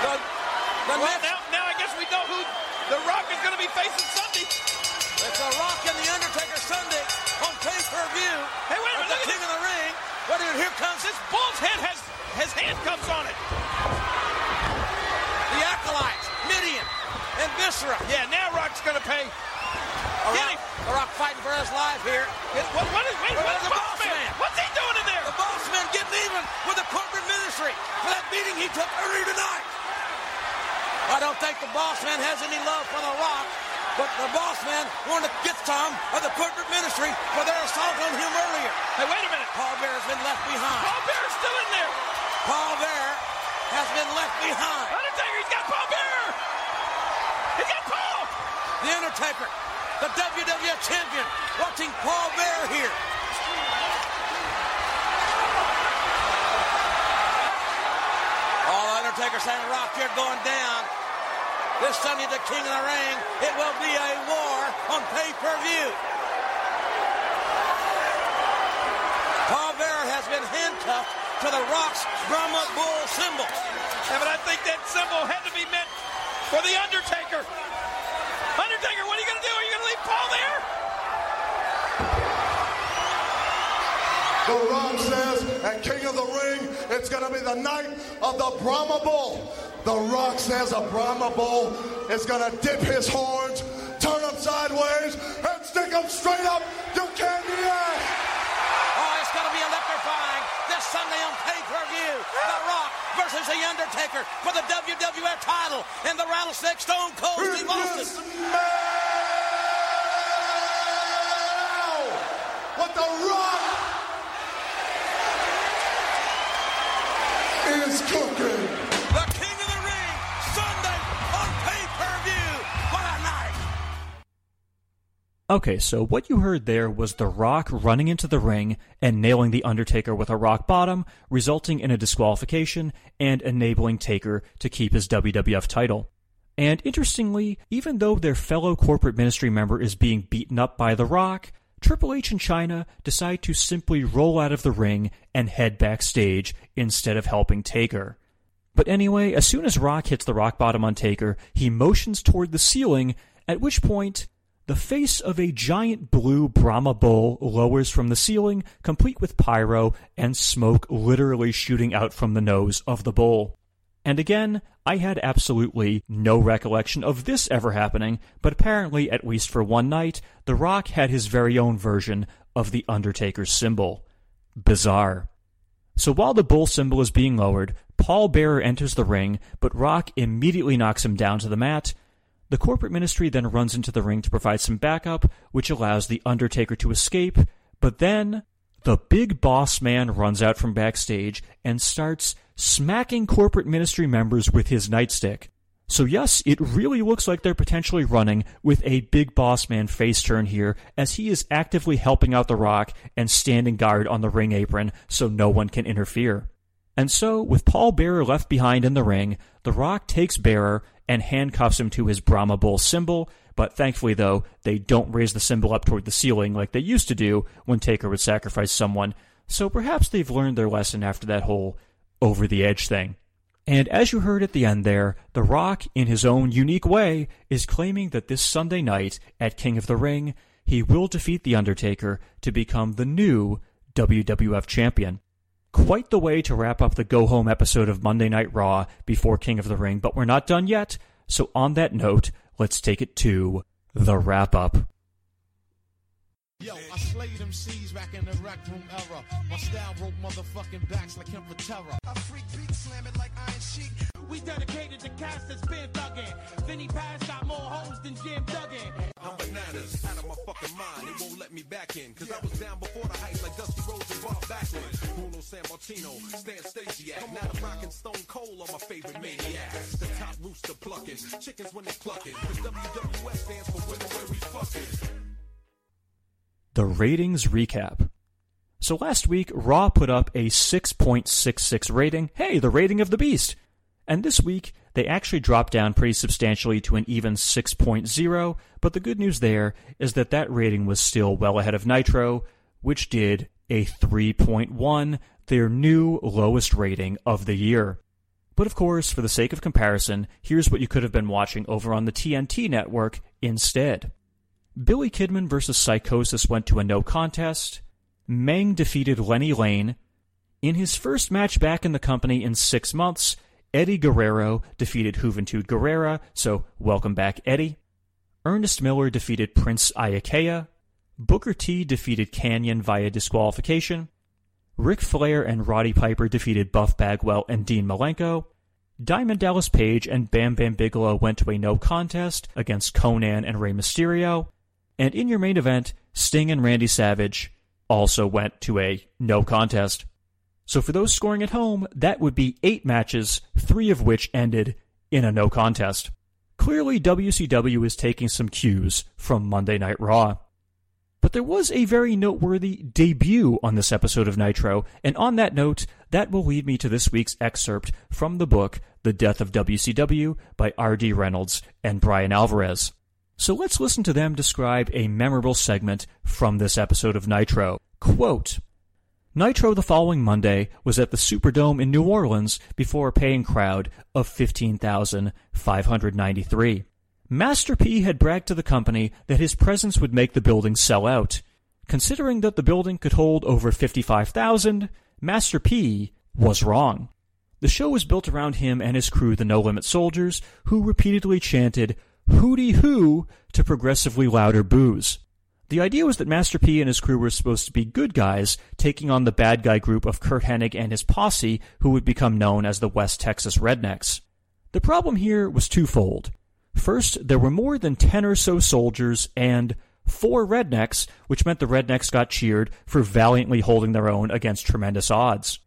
The, the Well, next, now, now I guess we know who The Rock is going to be facing Sunday. It's The Rock and the Undertaker Sunday on pay-per-view. Hey, wait a minute, the King of the Ring. Wait a minute, here comes This bull's head has has handcuffs on it. the Acolytes, Mideon, and Viscera. Yeah, now Rock's going to pay. The Rock, the Rock fighting for his life here. It- What, what is, wait, what's the the boss boss man? man? What's he doing in there? The boss man getting even with the corporate ministry for that beating he took earlier tonight. I don't think the boss man has any love for The Rock, but the boss man wanted to get some of the corporate ministry for their assault on him earlier. Hey, wait a minute. Paul Bearer has been left behind. Paul Bearer's still in there. Paul Bearer has been left behind. Undertaker, he's got Paul Bearer. He's got Paul. The Undertaker, the WWF champion, watching Paul Bearer here. All Undertaker saying, Rock, you're going down. This Sunday, the King of the Ring, it will be a war on pay-per-view. Paul Bearer has been handcuffed to the Rock's Brahma Bull symbol. Yeah, but I think that symbol had to be meant for the Undertaker. Undertaker, what are you going to do? Are you going to leave Paul there? The Rock says at King of the Ring, it's going to be the night of the Brahma Bull. The Rock says a Brahma Bull is going to dip his horns, turn them sideways, and stick them straight up to Candy Ass. Oh, it's going to be electrifying this Sunday on pay-per-view. The Rock versus The Undertaker for the WWF title and the Rattlesnake Stone Cold Steve Austin. What the Rock is cooking. Okay, so what you heard there was The Rock running into the ring and nailing The Undertaker with a rock bottom, resulting in a disqualification and enabling Taker to keep his WWF title. And interestingly, even though their fellow corporate ministry member is being beaten up by The Rock, Triple H and Chyna decide to simply roll out of the ring and head backstage instead of helping Taker. But anyway, as soon as Rock hits the rock bottom on Taker, he motions toward the ceiling, at which point the face of a giant blue Brahma bull lowers from the ceiling, complete with pyro and smoke literally shooting out from the nose of the bull. And again, I had absolutely no recollection of this ever happening, but apparently, at least for one night, The Rock had his very own version of the Undertaker's symbol. Bizarre. So while the bull symbol is being lowered, Paul Bearer enters the ring, but Rock immediately knocks him down to the mat. The corporate ministry then runs into the ring to provide some backup, which allows the Undertaker to escape, but then the big boss man runs out from backstage and starts smacking corporate ministry members with his nightstick. So yes, it really looks like they're potentially running with a big boss man face turn here as he is actively helping out The Rock and standing guard on the ring apron so no one can interfere. And so, with Paul Bearer left behind in the ring, The Rock takes Bearer and handcuffs him to his Brahma Bull symbol, but thankfully, though, they don't raise the symbol up toward the ceiling like they used to do when Taker would sacrifice someone, so perhaps they've learned their lesson after that whole over the edge thing. And as you heard at the end there, The Rock, in his own unique way, is claiming that this Sunday night at King of the Ring, he will defeat The Undertaker to become the new WWF champion. Quite the way to wrap up the go home episode of Monday Night Raw before King of the Ring, but we're not done yet. So, on that note, let's take it to the wrap up. Yo, I slayed them C's back in the rec room era. My style broke motherfucking backs like him for terror. I freak beat slam it like Iron Sheik. We dedicated to cats that's been thuggin'. Vinny Paz got more hoes than Jim Duggan. I'm bananas, out of my fucking mind. It won't let me back in. Cause I was down before the heights like Dusty Rhodes and Bob Backlund. Bruno Sammartino, Stan Stasiak. Now the rockin' Stone Cold are my favorite maniacs. The top rooster plucking, chickens when they clucking. Cause WWF stands for women where we fucking. The ratings recap. So last week, Raw put up a 6.66 rating. Hey, the rating of the beast! And this week, they actually dropped down pretty substantially to an even 6.0, but the good news there is that that rating was still well ahead of Nitro, which did a 3.1, their new lowest rating of the year. But of course, for the sake of comparison, here's what you could have been watching over on the TNT network instead. Billy Kidman versus Psychosis went to a no contest. Meng defeated Lenny Lane. In his first match back in the company in six months, Eddie Guerrero defeated Juventud Guerrera, so welcome back, Eddie. Ernest Miller defeated Prince Iaukea. Booker T defeated Kanyon via disqualification. Ric Flair and Roddy Piper defeated Buff Bagwell and Dean Malenko. Diamond Dallas Page and Bam Bam Bigelow went to a no contest against Konnan and Rey Mysterio. And in your main event, Sting and Randy Savage also went to a no contest. So for those scoring at home, that would be eight matches, three of which ended in a no contest. Clearly, WCW is taking some cues from Monday Night Raw. But there was a very noteworthy debut on this episode of Nitro, and on that note, that will lead me to this week's excerpt from the book The Death of WCW by R.D. Reynolds and Brian Alvarez. So let's listen to them describe a memorable segment from this episode of Nitro. Quote, Nitro the following Monday was at the Superdome in New Orleans before a paying crowd of 15,593. Master P had bragged to the company that his presence would make the building sell out. Considering that the building could hold over 55,000, Master P was wrong. The show was built around him and his crew, the No Limit Soldiers, who repeatedly chanted, Hooty Hoo to progressively louder boos. The idea was that Master P and his crew were supposed to be good guys, taking on the bad guy group of Curt Hennig and his posse, who would become known as the West Texas Rednecks. The problem here was twofold. First, there were more than 10 or so soldiers and four rednecks, which meant the rednecks got cheered for valiantly holding their own against tremendous odds.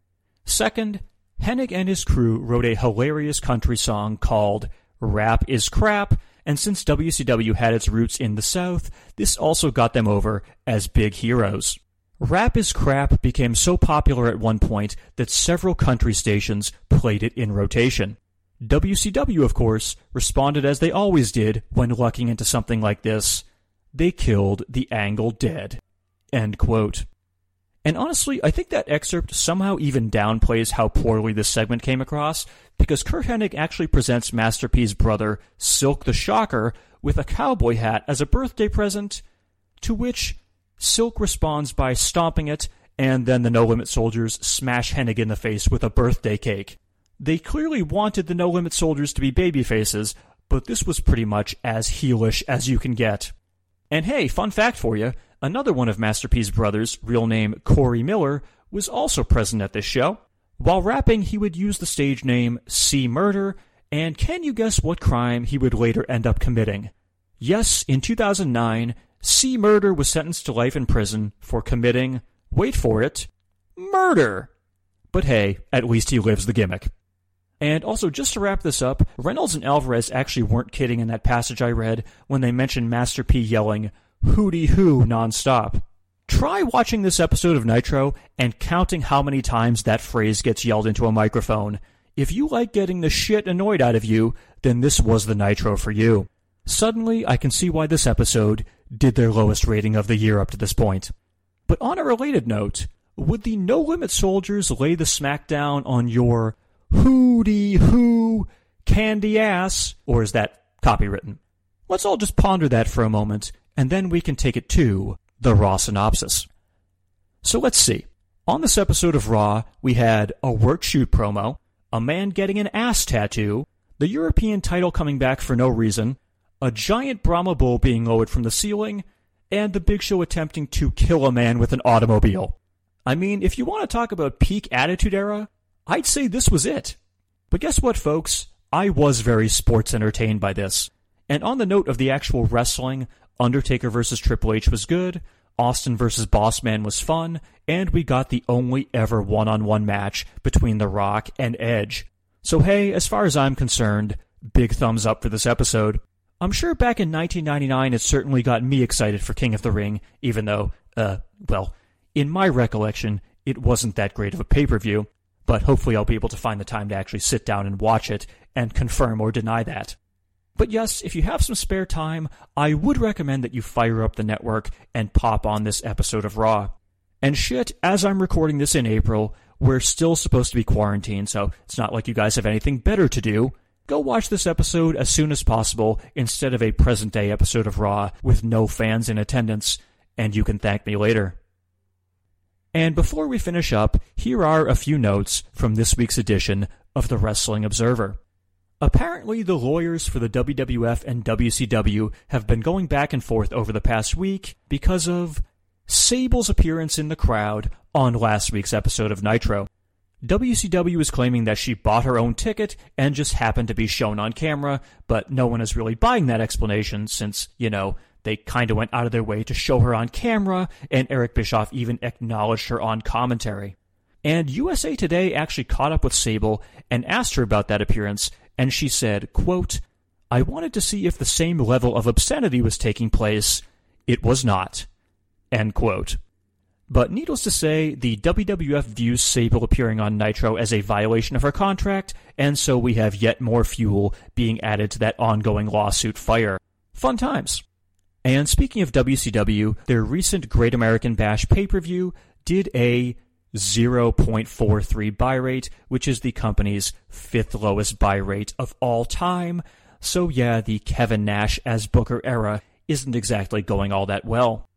Second, Hennig and his crew wrote a hilarious country song called Rap is Crap and since WCW had its roots in the South, this also got them over as big heroes. Rap is Crap became so popular at one point that several country stations played it in rotation. WCW, of course, responded as they always did when lucking into something like this. They killed the angle dead. End quote. And honestly, I think that excerpt somehow even downplays how poorly this segment came across, because Curt Hennig actually presents Master P's brother, Silk the Shocker, with a cowboy hat as a birthday present, to which Silk responds by stomping it, and then the No Limit soldiers smash Hennig in the face with a birthday cake. They clearly wanted the No Limit soldiers to be baby faces, but this was pretty much as heelish as you can get. And hey, fun fact for you, another one of Master P's brothers, real name Corey Miller, was also present at this show. While rapping, he would use the stage name C Murder, and can you guess what crime he would later end up committing? Yes, in 2009, C Murder was sentenced to life in prison for committing, wait for it, murder. But hey, at least he lives the gimmick. And also, just to wrap this up, Reynolds and Alvarez actually weren't kidding in that passage I read when they mentioned Master P yelling, hooty hoo nonstop. Try watching this episode of Nitro and counting how many times that phrase gets yelled into a microphone. If you like getting the shit annoyed out of you, then this was the Nitro for you. Suddenly, I can see why this episode did their lowest rating of the year up to this point. But on a related note, would the No Limit Soldiers lay the smackdown on your hooty hoo candy ass, or is that copywritten? Let's all just ponder that for a moment, and then we can take it to the Raw synopsis. So let's see. On this episode of Raw, we had a work shoot promo, a man getting an ass tattoo, the European title coming back for no reason, a giant Brahma bull being lowered from the ceiling, and the Big Show attempting to kill a man with an automobile. I mean, if you want to talk about peak Attitude Era, I'd say this was it. But guess what, folks? I was very sports entertained by this. And on the note of the actual wrestling, Undertaker versus Triple H was good, Austin versus Bossman was fun, and we got the only ever one on one match between The Rock and Edge. So, hey, as far as I'm concerned, big thumbs up for this episode. I'm sure back in 1999 it certainly got me excited for King of the Ring, even though, uh, well, in my recollection, it wasn't that great of a pay per view, but hopefully I'll be able to find the time to actually sit down and watch it and confirm or deny that. But yes, if you have some spare time, I would recommend that you fire up the network and pop on this episode of Raw. And shit, as I'm recording this in April, we're still supposed to be quarantined, so it's not like you guys have anything better to do. Go watch this episode as soon as possible instead of a present day episode of Raw with no fans in attendance, and you can thank me later. And before we finish up, here are a few notes from this week's edition of the Wrestling Observer. Apparently, the lawyers for the WWF and WCW have been going back and forth over the past week because of Sable's appearance in the crowd on last week's episode of Nitro. WCW is claiming that she bought her own ticket and just happened to be shown on camera, but no one is really buying that explanation since, you know, they kind of went out of their way to show her on camera, and Eric Bischoff even acknowledged her on commentary. And USA Today actually caught up with Sable and asked her about that appearance, and she said, quote, I wanted to see if the same level of obscenity was taking place. It was not. End quote. But needless to say, the WWF views Sable appearing on Nitro as a violation of her contract, and so we have yet more fuel being added to that ongoing lawsuit fire. Fun times. And speaking of WCW, their recent Great American Bash pay per view did a 0.43 buy rate, which is the company's fifth lowest buy rate of all time. So, yeah, the Kevin Nash as Booker era isn't exactly going all that well.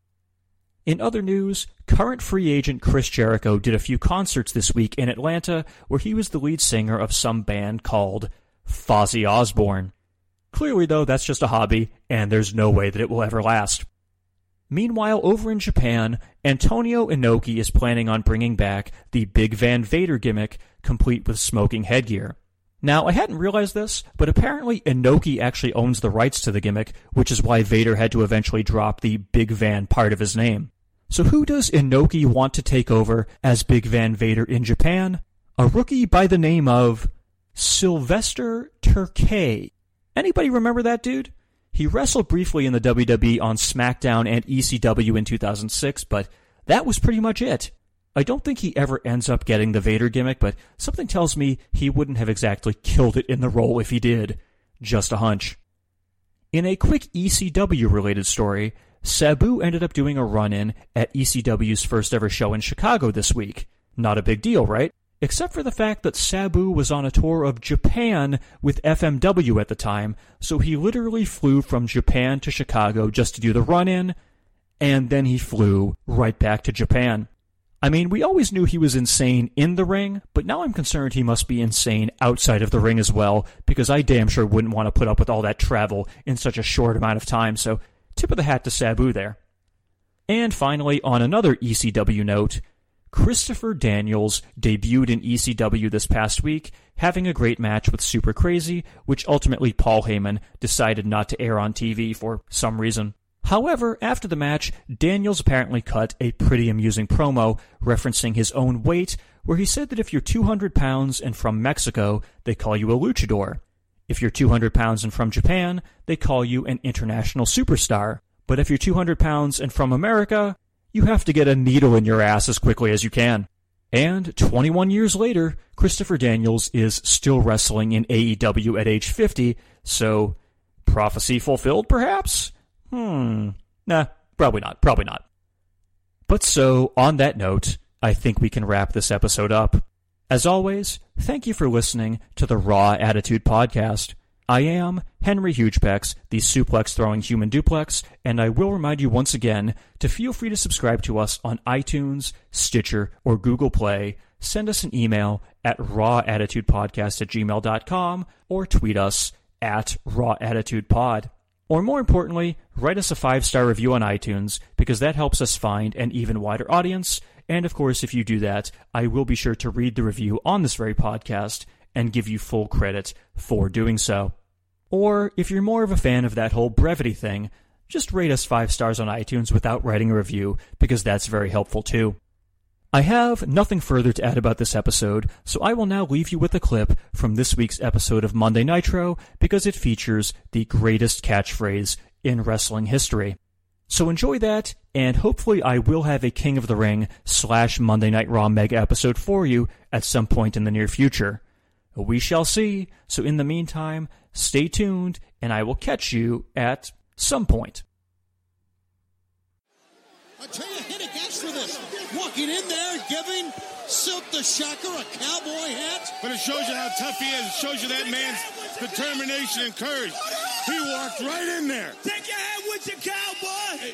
In other news, current free agent Chris Jericho did a few concerts this week in Atlanta where he was the lead singer of some band called Fozzy Osbourne. Clearly, though, that's just a hobby, and there's no way that it will ever last. Meanwhile, over in Japan, Antonio Inoki is planning on bringing back the Big Van Vader gimmick, complete with smoking headgear. Now, I hadn't realized this, but apparently Inoki actually owns the rights to the gimmick, which is why Vader had to eventually drop the Big Van part of his name. So who does Inoki want to take over as Big Van Vader in Japan? A rookie by the name of Sylvester Terkay. Anybody remember that dude? He wrestled briefly in the WWE on SmackDown and ECW in 2006, but that was pretty much it. I don't think he ever ends up getting the Vader gimmick, but something tells me he wouldn't have exactly killed it in the role if he did. Just a hunch. In a quick ECW related story, Sabu ended up doing a run in at ECW's first ever show in Chicago this week. Not a big deal, right? Except for the fact that Sabu was on a tour of Japan with FMW at the time, so he literally flew from Japan to Chicago just to do the run in, and then he flew right back to Japan. I mean, we always knew he was insane in the ring, but now I'm concerned he must be insane outside of the ring as well, because I damn sure wouldn't want to put up with all that travel in such a short amount of time, so tip of the hat to Sabu there. And finally, on another ECW note, Christopher Daniels debuted in ECW this past week, having a great match with Super Crazy, which ultimately Paul Heyman decided not to air on TV for some reason. However, after the match, Daniels apparently cut a pretty amusing promo referencing his own weight, where he said that if you're 200 pounds and from Mexico, they call you a luchador. If you're 200 pounds and from Japan, they call you an international superstar. But if you're 200 pounds and from America, you have to get a needle in your ass as quickly as you can. And 21 years later, Christopher Daniels is still wrestling in AEW at age 50, so prophecy fulfilled perhaps? Hmm. Nah, probably not. Probably not. But so, on that note, I think we can wrap this episode up. As always, thank you for listening to the Raw Attitude Podcast. I am Henry Hugepex, the suplex throwing human duplex, and I will remind you once again to feel free to subscribe to us on iTunes, Stitcher, or Google Play. Send us an email at rawattitudepodcast at gmail.com or tweet us at rawattitudepod. Or more importantly, write us a five star review on iTunes because that helps us find an even wider audience. And of course, if you do that, I will be sure to read the review on this very podcast and give you full credit for doing so. Or if you're more of a fan of that whole brevity thing, just rate us five stars on iTunes without writing a review because that's very helpful too. I have nothing further to add about this episode, so I will now leave you with a clip from this week's episode of Monday Nitro because it features the greatest catchphrase in wrestling history. So enjoy that, and hopefully I will have a King of the Ring slash Monday Night Raw mega episode for you at some point in the near future. We shall see, so in the meantime, stay tuned, and I will catch you at some point. I tell you, Hennig asked for this. Walking in there, giving Silk the Shocker a cowboy hat. But it shows you how tough he is. It shows you that man's determination and courage. He walked right in there. Take your hat with you, cowboy.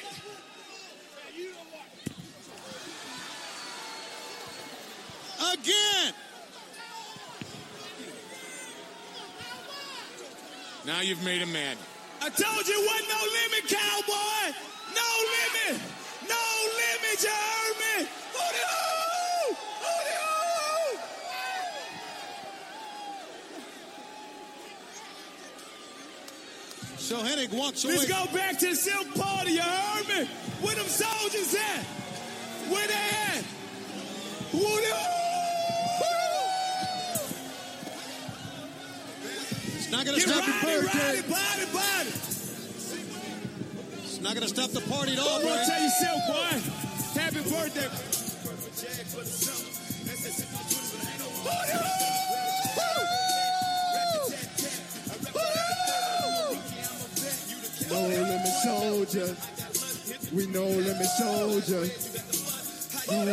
Again. Now you've made him mad. I told you wasn't no limit, cowboy. No limit. No limit, you heard me? Hootie-hoo! Hootie-hoo! So Hennig walks away. Let's go back to the silk party, you heard me? Where them soldiers at? Where they at? It's not going to stop rowdy, the birthday. rowdy, body, body. It's not going to stop the party at all, I'm gonna man. tell you silk, boy. Happy birthday. No limit soldier. We no limit soldier. No